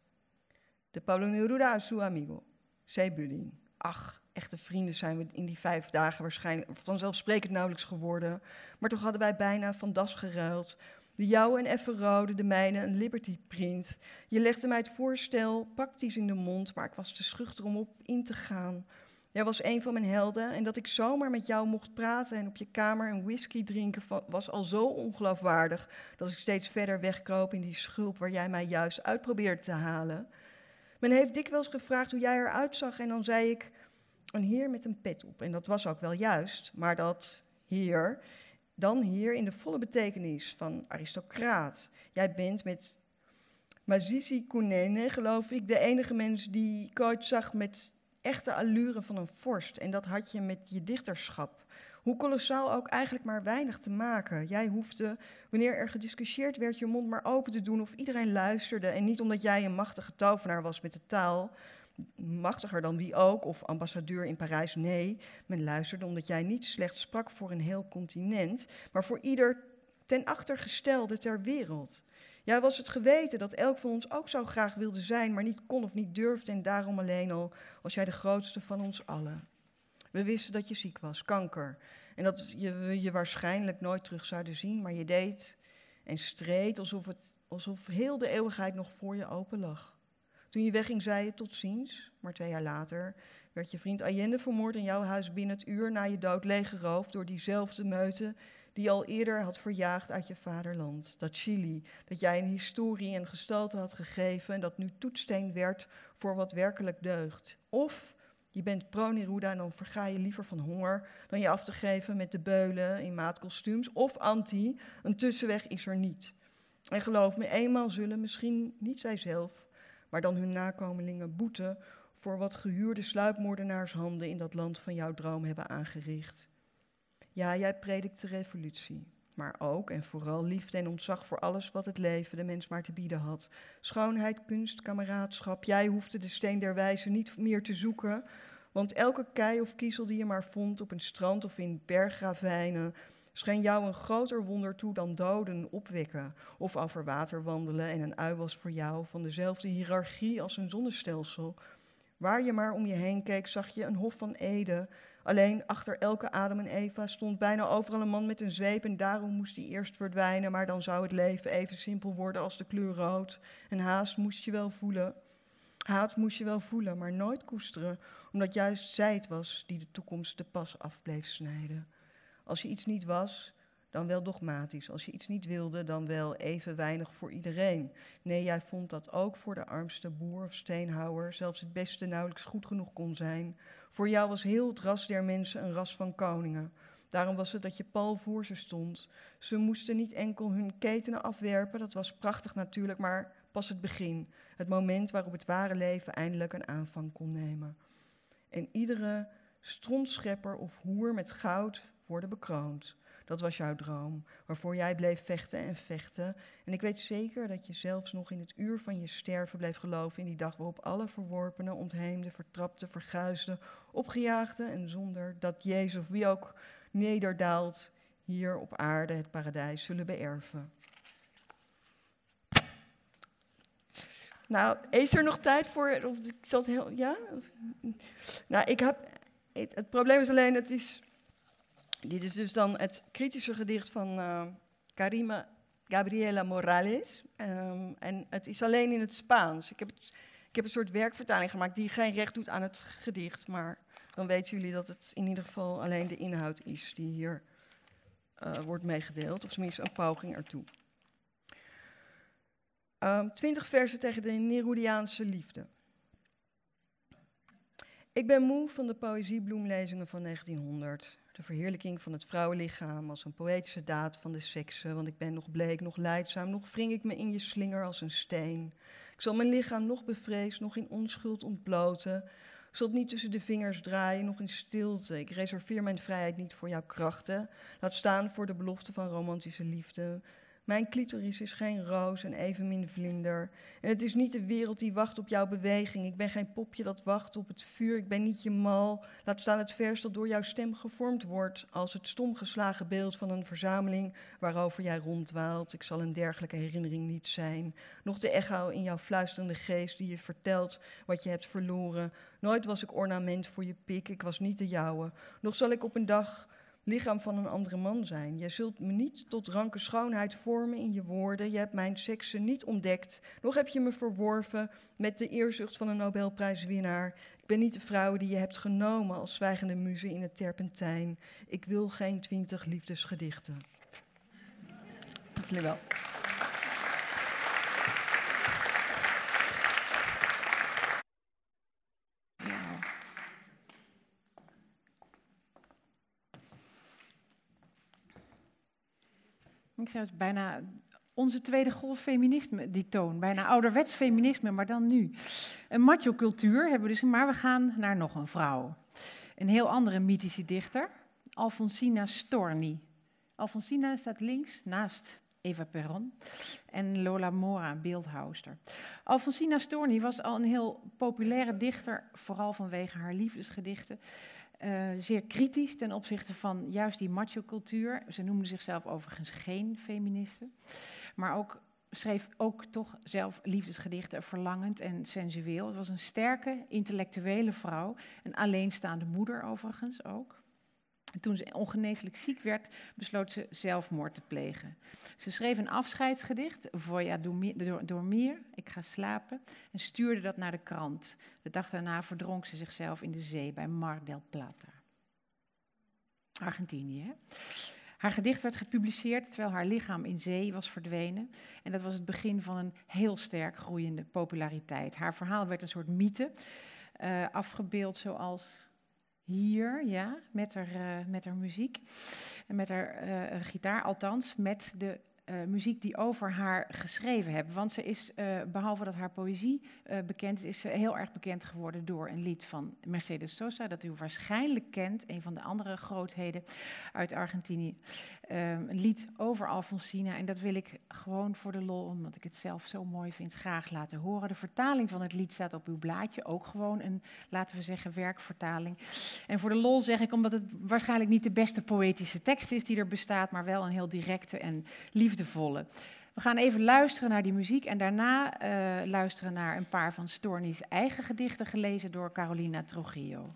de Pablo Neruda a su amigo, zei. Ach, echte vrienden zijn we in die vijf dagen waarschijnlijk vanzelfsprekend nauwelijks geworden, maar toch hadden wij bijna van das geruild de jouwe een effe rode, de mijne een Liberty print. Je legde mij het voorstel praktisch in de mond, maar ik was te schuchter om op in te gaan. Jij was een van mijn helden en dat ik zomaar met jou mocht praten en op je kamer een whisky drinken was al zo ongeloofwaardig dat ik steeds verder wegkroop in die schulp waar jij mij juist uit probeerde te halen. Men heeft dikwijls gevraagd hoe jij eruit zag en dan zei ik een heer met een pet op. En dat was ook wel juist, maar dat heer dan hier in de volle betekenis van aristocraat. Jij bent met Mazizi Kunene, geloof ik, de enige mens die ooit zag met echte allure van een vorst. En dat had je met je dichterschap. Hoe kolossaal ook eigenlijk maar weinig te maken. Jij hoefde, wanneer er gediscussieerd werd, je mond maar open te doen of iedereen luisterde. En niet omdat jij een machtige tovenaar was met de taal, machtiger dan wie ook, of ambassadeur in Parijs. Nee, men luisterde omdat jij niet slechts sprak voor een heel continent, maar voor ieder ten achtergestelde ter wereld. Jij was het geweten dat elk van ons ook zo graag wilde zijn, maar niet kon of niet durfde en daarom alleen al was jij de grootste van ons allen. We wisten dat je ziek was, kanker, en dat je je waarschijnlijk nooit terug zouden zien, maar je deed en streed alsof, het, alsof heel de eeuwigheid nog voor je open lag. Toen je wegging, zei je tot ziens, maar twee jaar later werd je vriend Allende vermoord in jouw huis binnen het uur na je dood leeggeroofd door diezelfde meute die al eerder had verjaagd uit je vaderland. Dat Chili, dat jij een historie en gestalte had gegeven en dat nu toetsteen werd voor wat werkelijk deugt. Of je bent pro-Neruda en dan verga je liever van honger dan je af te geven met de beulen in maatkostuums. Of anti, een tussenweg is er niet. En geloof me, eenmaal zullen misschien niet zijzelf, maar dan hun nakomelingen boeten voor wat gehuurde sluipmoordenaarshanden in dat land van jouw droom hebben aangericht. Ja, jij predikt de revolutie, maar ook en vooral liefde en ontzag voor alles wat het leven de mens maar te bieden had. Schoonheid, kunst, kameraadschap. Jij hoefde de steen der wijze niet meer te zoeken, want elke kei of kiezel die je maar vond op een strand of in bergravijnen, scheen jou een groter wonder toe dan doden opwekken of over water wandelen en een ui was voor jou van dezelfde hiërarchie als een zonnestelsel. Waar je maar om je heen keek, zag je een hof van Ede. Alleen achter elke Adam en Eva stond bijna overal een man met een zweep en daarom moest hij eerst verdwijnen, maar dan zou het leven even simpel worden als de kleur rood. En haast moest je wel voelen. Haat moest je wel voelen, maar nooit koesteren, omdat juist zij het was die de toekomst de pas af bleef snijden. Als je iets niet was, dan wel dogmatisch. Als je iets niet wilde, dan wel even weinig voor iedereen. Nee, jij vond dat ook voor de armste boer of steenhouwer zelfs het beste nauwelijks goed genoeg kon zijn. Voor jou was heel het ras der mensen een ras van koningen. Daarom was het dat je pal voor ze stond. Ze moesten niet enkel hun ketenen afwerpen, dat was prachtig natuurlijk, maar pas het begin. Het moment waarop het ware leven eindelijk een aanvang kon nemen. En iedere strontschepper of hoer met goud worden bekroond. Dat was jouw droom, waarvoor jij bleef vechten en vechten. En ik weet zeker dat je zelfs nog in het uur van je sterven bleef geloven in die dag waarop alle verworpenen, ontheemden, vertrapten, verguisden, opgejaagden en zonder dat Jezus of wie ook nederdaalt hier op aarde het paradijs zullen beërven. Nou, is er nog tijd voor? Of ik zat heel. Ja? Nou, ik heb. Het, het probleem is alleen, het is dit is dus dan het kritische gedicht van uh, Karima Gabriela Morales. Um, en het is alleen in het Spaans. Ik heb het Ik heb een soort werkvertaling gemaakt die geen recht doet aan het gedicht, maar dan weten jullie dat het in ieder geval alleen de inhoud is die hier uh, wordt meegedeeld, of tenminste een poging ertoe. Um, twintig versen tegen de Nerudiaanse liefde. Ik ben moe van de poëziebloemlezingen van 1900. De verheerlijking van het vrouwenlichaam als een poëtische daad van de seksen. Want ik ben nog bleek, nog leidzaam, nog wring ik me in je slinger als een steen. Ik zal mijn lichaam nog bevreesd, nog in onschuld ontbloten. Ik zal het niet tussen de vingers draaien, nog in stilte. Ik reserveer mijn vrijheid niet voor jouw krachten. Laat staan voor de belofte van romantische liefde. Mijn clitoris is geen roos en evenmin vlinder. En het is niet de wereld die wacht op jouw beweging. Ik ben geen popje dat wacht op het vuur. Ik ben niet je mal. Laat staan het vers dat door jouw stem gevormd wordt. Als het stom geslagen beeld van een verzameling waarover jij ronddwaalt. Ik zal een dergelijke herinnering niet zijn. Nog de echo in jouw fluisterende geest die je vertelt wat je hebt verloren. Nooit was ik ornament voor je pik. Ik was niet de jouwe. Nog zal ik op een dag lichaam van een andere man zijn. Jij zult me niet tot ranke schoonheid vormen in je woorden. Je hebt mijn seksen niet ontdekt. Nog heb je me verworven met de eerzucht van een Nobelprijswinnaar. Ik ben niet de vrouw die je hebt genomen als zwijgende muze in het terpentijn. Ik wil geen twintig liefdesgedichten. Dank jullie wel. Ik zou het bijna onze tweede golf feminisme, die toon. Bijna ouderwets feminisme, maar dan nu. Een macho-cultuur hebben we dus, maar we gaan naar nog een vrouw. Een heel andere mythische dichter, Alfonsina Storni. Alfonsina staat links naast Eva Perron en Lola Mora, beeldhouster. Alfonsina Storni was al een heel populaire dichter, vooral vanwege haar liefdesgedichten. Uh, zeer kritisch ten opzichte van juist die macho-cultuur. Ze noemde zichzelf overigens geen feministe, maar ook, schreef ook toch zelf liefdesgedichten verlangend en sensueel. Het was een sterke, intellectuele vrouw, een alleenstaande moeder overigens ook. Toen ze ongeneeslijk ziek werd, besloot ze zelfmoord te plegen. Ze schreef een afscheidsgedicht, Voya dormir, ik ga slapen, en stuurde dat naar de krant. De dag daarna verdronk ze zichzelf in de zee bij Mar del Plata. Argentinië. Haar gedicht werd gepubliceerd terwijl haar lichaam in zee was verdwenen. En dat was het begin van een heel sterk groeiende populariteit. Haar verhaal werd een soort mythe, uh, afgebeeld zoals hier, ja, met haar, uh, met haar muziek. En met haar uh, gitaar, althans, met de uh, muziek die over haar geschreven hebben. Want ze is, behalve dat haar poëzie bekend is, is ze heel erg bekend geworden door een lied van Mercedes Sosa, dat u waarschijnlijk kent, een van de andere grootheden uit Argentinië. Een lied over Alfonsina. En dat wil ik gewoon voor de lol, omdat ik het zelf zo mooi vind, graag laten horen. De vertaling van het lied staat op uw blaadje, ook gewoon een, laten we zeggen, werkvertaling. En voor de lol zeg ik, omdat het waarschijnlijk niet de beste poëtische tekst is die er bestaat, maar wel een heel directe en liefde liefdevolle. We gaan even luisteren naar die muziek en daarna uh, luisteren naar een paar van Storni's eigen gedichten gelezen door Carolina Trujillo.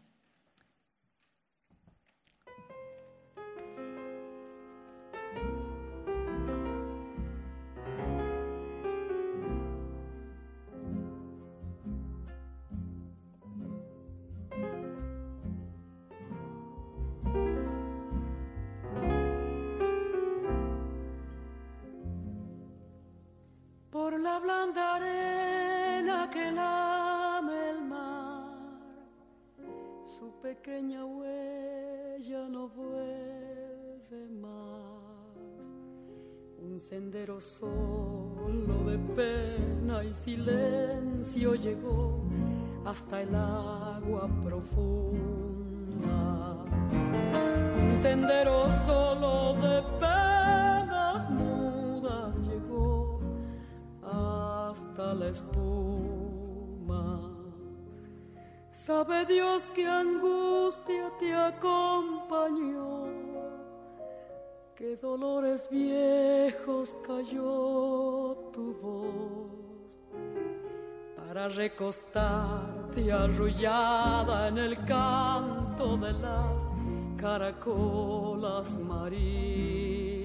La blanda arena que lame el mar, su pequeña huella no vuelve más. Un sendero solo de pena y silencio llegó hasta el agua profunda. Un sendero solo de penas la espuma. Sabe Dios que angustia te acompañó, que dolores viejos cayó tu voz para recostarte arrullada en el canto de las caracolas marinas.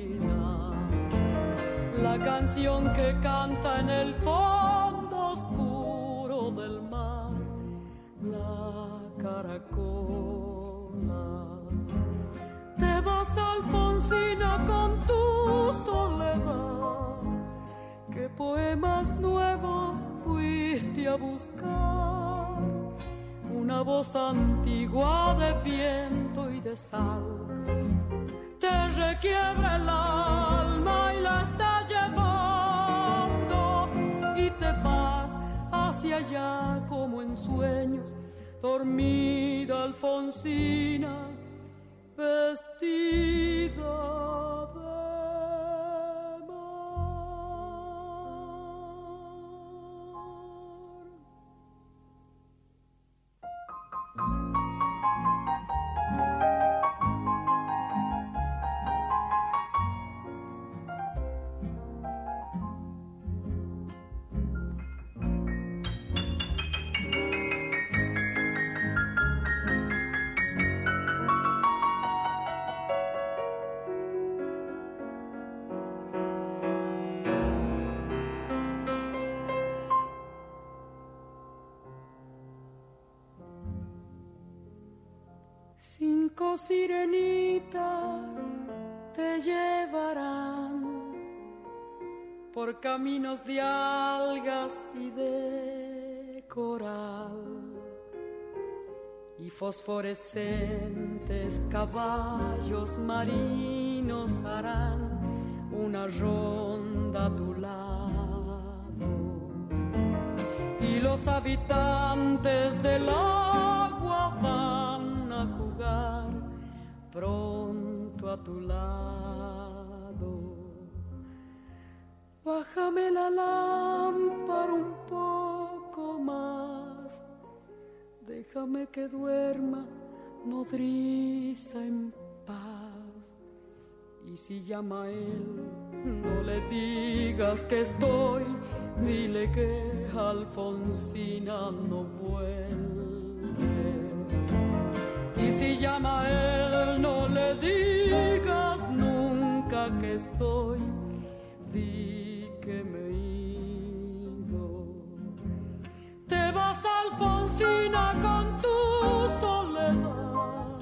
La canción que canta en el fondo oscuro del mar, la caracola. Te vas, Alfonsina, con tu soledad. ¿Qué poemas nuevos fuiste a buscar? Una voz antigua de viento y de sal te requiebra el alma te vas hacia allá como en sueños, dormida Alfonsina, vestida sirenitas te llevarán por caminos de algas y de coral y fosforescentes caballos marinos harán una ronda a tu lado. Y los habitantes del agua van pronto a tu lado. Bájame la lámpara un poco más, déjame que duerma nodriza en paz. Y si llama a él, no le digas que estoy, dile que Alfonsina no vuelve. Llama él, no le digas nunca que estoy, di que me ido. Te vas, Alfonsina, con tu soledad.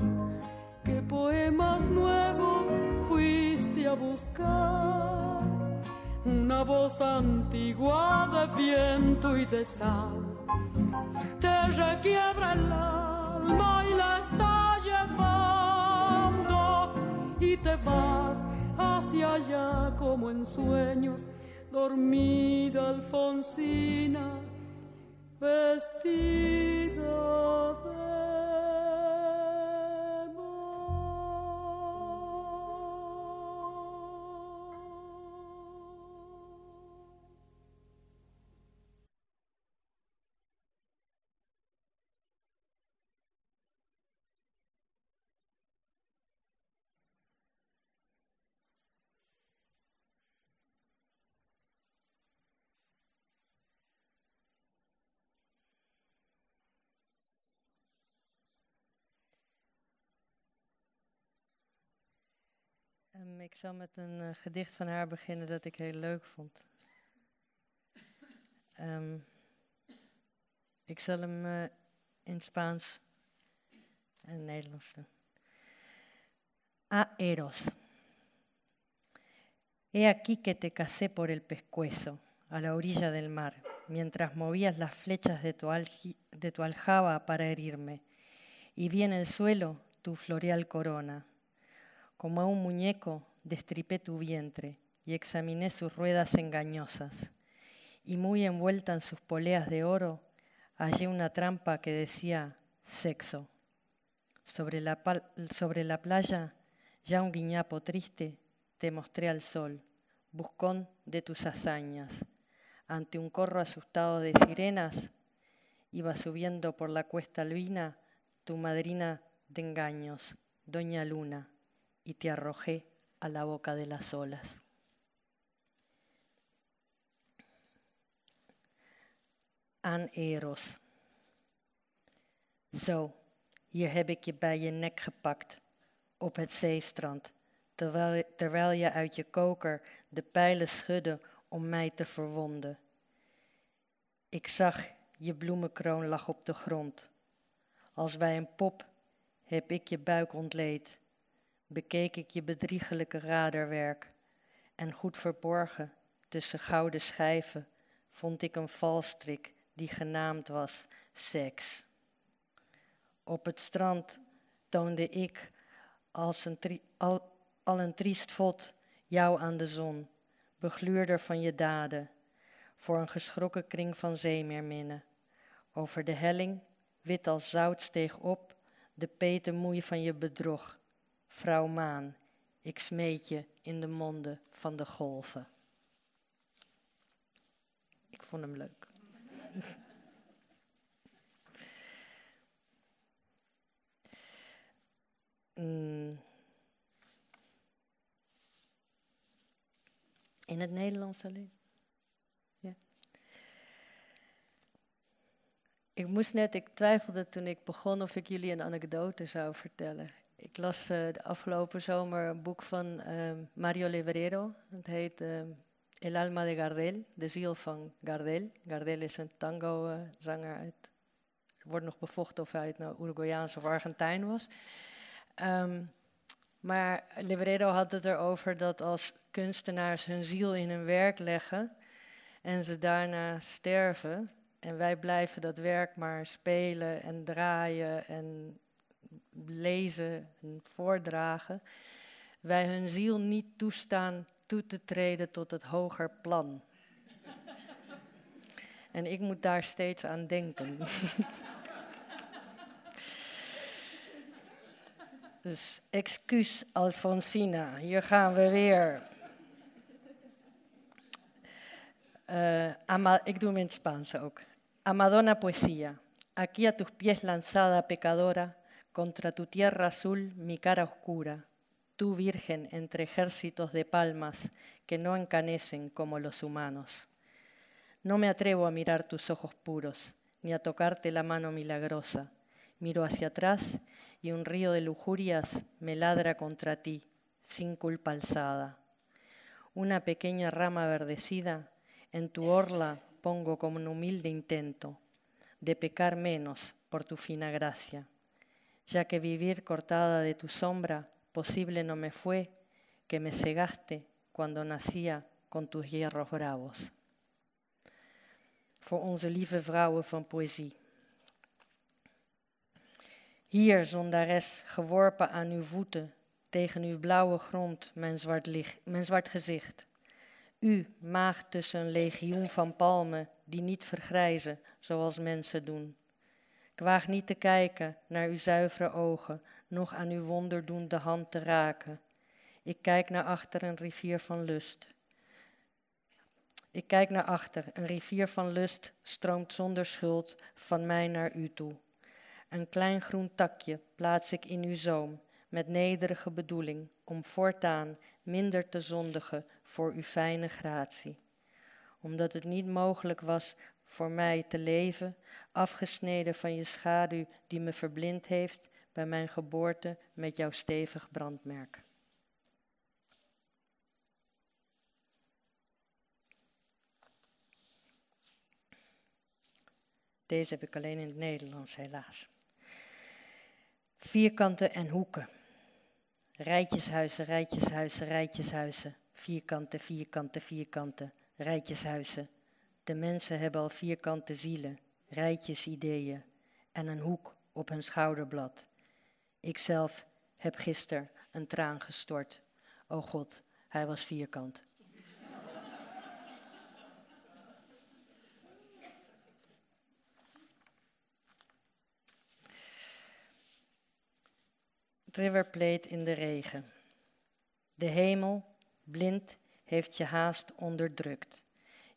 ¿Qué poemas nuevos fuiste a buscar? Una voz antigua de viento y de sal te requiebra el alma y la está llevando y te vas hacia allá como en sueños, dormida Alfonsina, vestida de Um, ik zal met een uh, gedicht van haar beginnen dat ik heel leuk vond. Um, ik zal hem uh, in Spaans en Nederlands doen. A Eros. He aquí que te casé por el pescuezo, a la orilla del mar, mientras movías las flechas de tu, de tu aljaba para herirme, y vi en el suelo tu floreal corona. Como a un muñeco destripé tu vientre y examiné sus ruedas engañosas, y muy envuelta en sus poleas de oro hallé una trampa que decía sexo. Sobre la, playa, ya un guiñapo triste, te mostré al sol, buscón de tus hazañas. Ante un corro asustado de sirenas, iba subiendo por la cuesta albina tu madrina de engaños, Doña Luna, y te arrojé a la boca de las olas. Aan Eros. Zo, hier heb ik je bij je nek gepakt, op het zeestrand, terwijl, terwijl je uit je koker de pijlen schudde om mij te verwonden. Ik zag je bloemenkroon lag op de grond. Als bij een pop heb ik je buik ontleed, bekeek ik je bedriegelijke raderwerk en goed verborgen tussen gouden schijven vond ik een valstrik die genaamd was seks. Op het strand toonde ik als een al, al een triest vod jou aan de zon, begluurder van je daden, voor een geschrokken kring van zeemeerminnen. Over de helling, wit als zout, steeg op de petemoei van je bedrog. Vrouw maan, ik smeet je in de monden van de golven. Ik vond hem leuk. mm. In het Nederlands alleen. Ja. Ik moest net, ik twijfelde toen ik begon of ik jullie een anekdote zou vertellen. Ik las uh, de afgelopen zomer een boek van uh, Mario Leverero. Het heet uh, El alma de Gardel, de ziel van Gardel. Gardel is een tango-zanger uit, wordt nog bevochten of hij uit nou of Argentijn was. Um, maar Leverero had het erover dat als kunstenaars hun ziel in hun werk leggen en ze daarna sterven en wij blijven dat werk maar spelen en draaien en lezen en voordragen, wij hun ziel niet toestaan toe te treden tot het hoger plan. en ik moet daar steeds aan denken. Dus excuus Alfonsina, hier gaan we weer. Ama, ik doe hem in het Spaans ook. A Madonna Poesía, aquí a tus pies lanzada pecadora, contra tu tierra azul mi cara oscura, tú virgen entre ejércitos de palmas que no encanecen como los humanos. No me atrevo a mirar tus ojos puros, ni a tocarte la mano milagrosa. Miro hacia atrás y un río de lujurias me ladra contra ti, sin culpa alzada. Una pequeña rama verdecida en tu orla pongo como un humilde intento de pecar menos por tu fina gracia, ya que vivir cortada de tu sombra posible no me fue, que me cegaste cuando nacía con tus hierros bravos. Voor onze lieve vrouwen van poëzie. Hier, zondares, geworpen aan uw voeten, tegen uw blauwe grond, mijn zwart, mijn zwart gezicht. U, maagd tussen een legioen van palmen die niet vergrijzen zoals mensen doen. Ik waag niet te kijken naar uw zuivere ogen, nog aan uw wonderdoende hand te raken. Ik kijk naar achter een rivier van lust. Ik kijk naar achter, een rivier van lust stroomt zonder schuld van mij naar u toe. Een klein groen takje plaats ik in uw zoom, met nederige bedoeling om voortaan minder te zondigen voor uw fijne gratie. Omdat het niet mogelijk was voor mij te leven, afgesneden van je schaduw die me verblind heeft bij mijn geboorte met jouw stevig brandmerk. Deze heb ik alleen in het Nederlands, helaas. Vierkanten en hoeken. Rijtjeshuizen, rijtjeshuizen, rijtjeshuizen. Vierkante, vierkante, vierkante. Rijtjeshuizen. De mensen hebben al vierkante zielen, rijtjesideeën en een hoek op hun schouderblad. Ikzelf heb gisteren een traan gestort. O God, hij was vierkant. Riverplate in de regen. De hemel, blind, heeft je haast onderdrukt.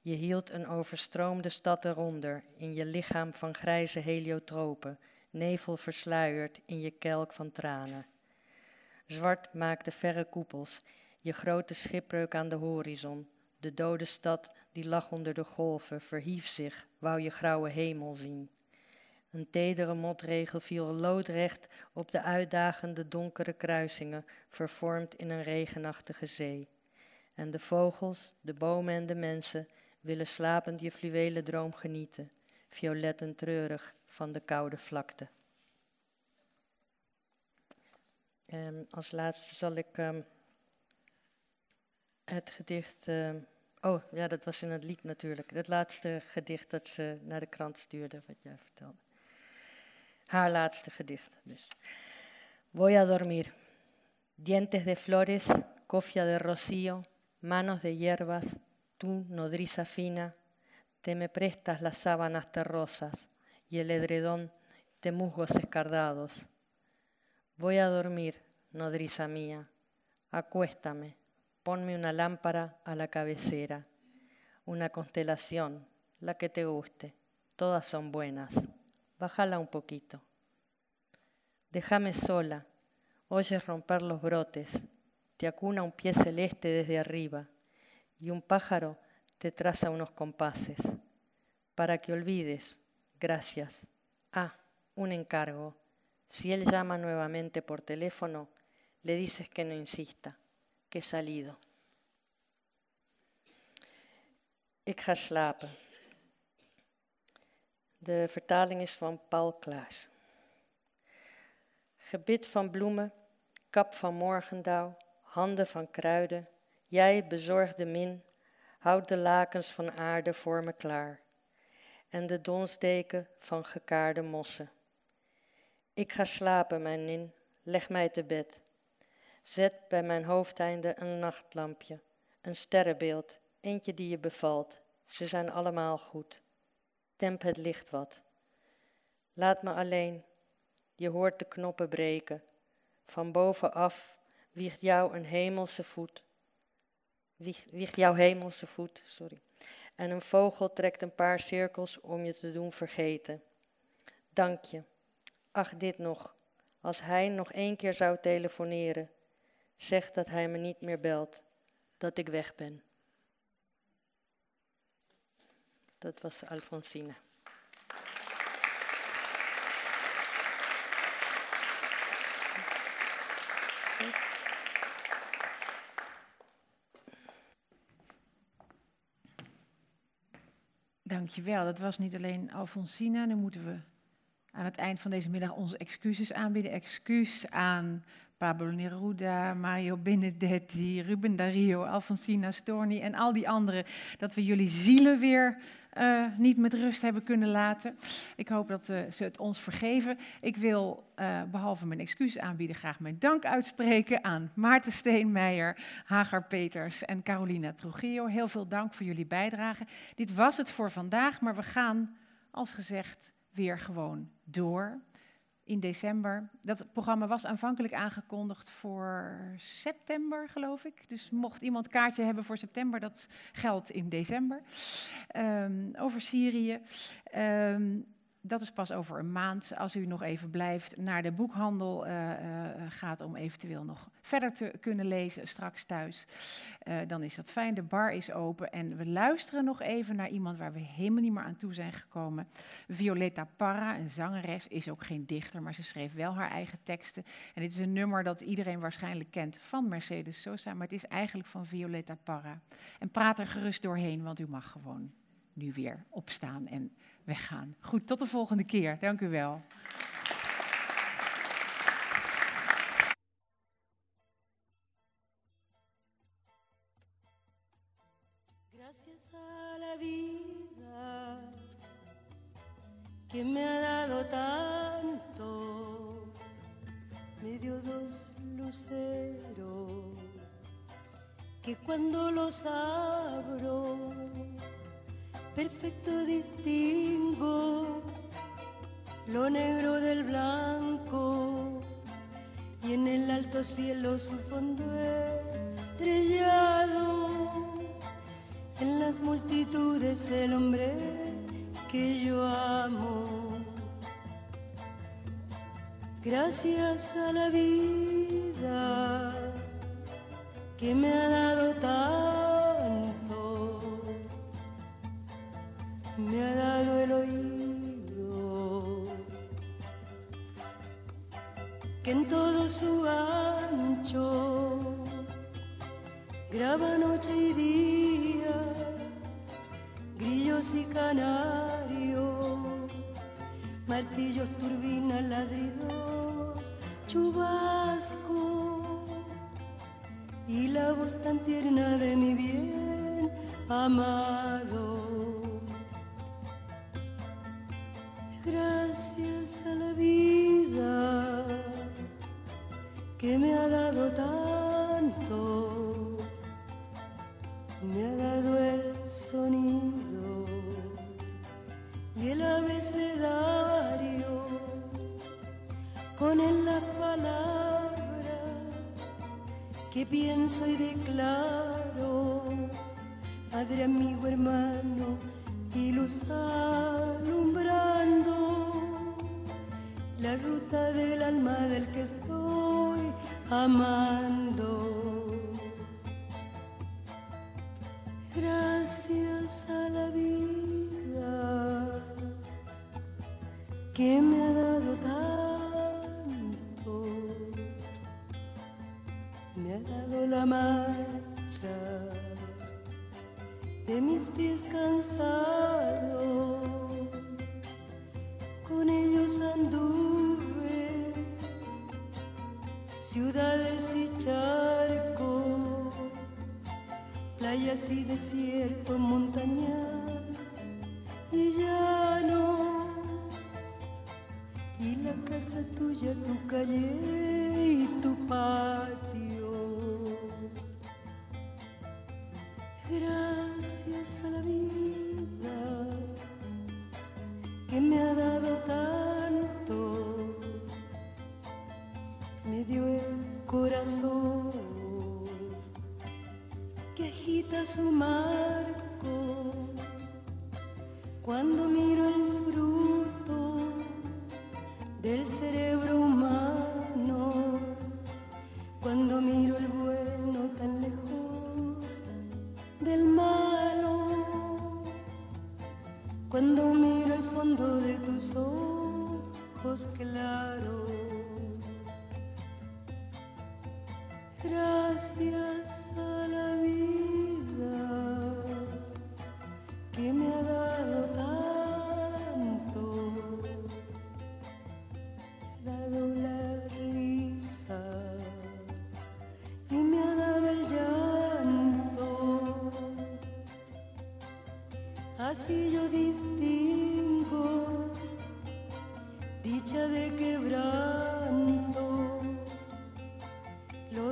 Je hield een overstroomde stad eronder, in je lichaam van grijze heliotropen, nevel versluierd in je kelk van tranen. Zwart maakte verre koepels, je grote schipbreuk aan de horizon. De dode stad die lag onder de golven, verhief zich, wou je grauwe hemel zien. Een tedere motregel viel loodrecht op de uitdagende donkere kruisingen, vervormd in een regenachtige zee. En de vogels, de bomen en de mensen willen slapend je fluwelen droom genieten, violet en treurig van de koude vlakte. En als laatste zal ik ehm, het gedicht. ehm, oh ja, dat was in het lied natuurlijk. Het laatste gedicht dat ze naar de krant stuurde, wat jij vertelde. Haar laatste gedicht dus. Voy a dormir. Dientes de flores, cofia de rocío, manos de hierbas, tú, nodriza fina, te me prestas las sábanas terrosas y el edredón de musgos escardados. Voy a dormir, nodriza mía, acuéstame, ponme una lámpara a la cabecera, una constelación, la que te guste, todas son buenas, bájala un poquito. Déjame sola, oyes romper los brotes, te acuna un pie celeste desde arriba y un pájaro te traza unos compases. Para que olvides, gracias. Ah, un encargo. Si él llama nuevamente por teléfono, le dices que no insista, que he salido. Ik ga slapen. De vertaling is van Paul Klaas. Gebit van bloemen, kap van morgendauw, handen van kruiden, jij bezorgde min, houd de lakens van aarde voor me klaar en de donsdeken van gekaarde mossen. Ik ga slapen, mijn nin, leg mij te bed. Zet bij mijn hoofdeinde een nachtlampje, een sterrenbeeld, eentje die je bevalt. Ze zijn allemaal goed. Temp het licht wat. Laat me alleen, je hoort de knoppen breken. Van bovenaf wiegt jou een hemelse voet. Wieg, jouw hemelse voet, sorry. En een vogel trekt een paar cirkels om je te doen vergeten. Dank je. Ach, dit nog. Als hij nog één keer zou telefoneren, zeg dat hij me niet meer belt, dat ik weg ben. Dat was Alfonsine. Dankjewel. Dat was niet alleen Alfonsina. Nu moeten we aan het eind van deze middag onze excuses aanbieden. Excuus aan Pablo Neruda, Mario Benedetti, Ruben Dario, Alfonsina Storni en al die anderen. Dat we jullie zielen weer uh, niet met rust hebben kunnen laten. Ik hoop dat uh, ze het ons vergeven. Ik wil, uh, behalve mijn excuus aanbieden, graag mijn dank uitspreken aan Maarten Steenmeijer, Hagar Peters en Carolina Trujillo. Heel veel dank voor jullie bijdrage. Dit was het voor vandaag, maar we gaan, als gezegd, weer gewoon door in december. Dat programma was aanvankelijk aangekondigd voor september, geloof ik. Dus mocht iemand kaartje hebben voor september, dat geldt in december. Um, over Syrië. Um, dat is pas over een maand, als u nog even blijft, naar de boekhandel uh, uh, gaat om eventueel nog verder te kunnen lezen straks thuis. Uh, dan is dat fijn, de bar is open en we luisteren nog even naar iemand waar we helemaal niet meer aan toe zijn gekomen. Violeta Parra, een zangeres, is ook geen dichter, maar ze schreef wel haar eigen teksten. En dit is een nummer dat iedereen waarschijnlijk kent van Mercedes Sosa, maar het is eigenlijk van Violeta Parra. En praat er gerust doorheen, want u mag gewoon nu weer opstaan en weggaan. Goed, tot de volgende keer. Dank u wel. Que me ha dado tanto, me ha dado el sonido y el abecedario. Con él las palabras que pienso y declaro, padre, amigo, hermano y luz alumbrando la ruta del alma del que estoy amando. Gracias a la vida que me ha dado tanto, me ha dado la marcha de mis pies cansados, con ellos anduve ciudades y charcos, playas y desierto, montañas y llano, y la casa tuya, tu calle y tu patio. Gracias a la vida que me ha dado tanto, me dio el corazón que agita su marco cuando miro el fruto del cerebro humano, cuando miro el bueno tan lejos del malo. Cuando miro el fondo de tus ojos claros. Gracias a la vida que me ha dado tanto. Me ha dado la risa y me ha dado el llanto. Así yo distingo dicha de quebranto,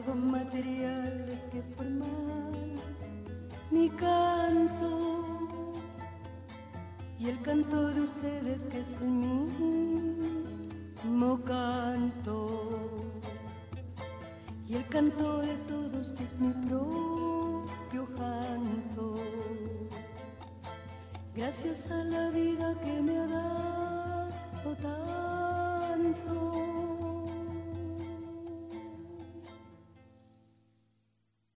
los dos materiales que forman mi canto y el canto de ustedes que es el mismo canto y el canto de todos que es mi propio canto. Gracias a la vida que me ha dado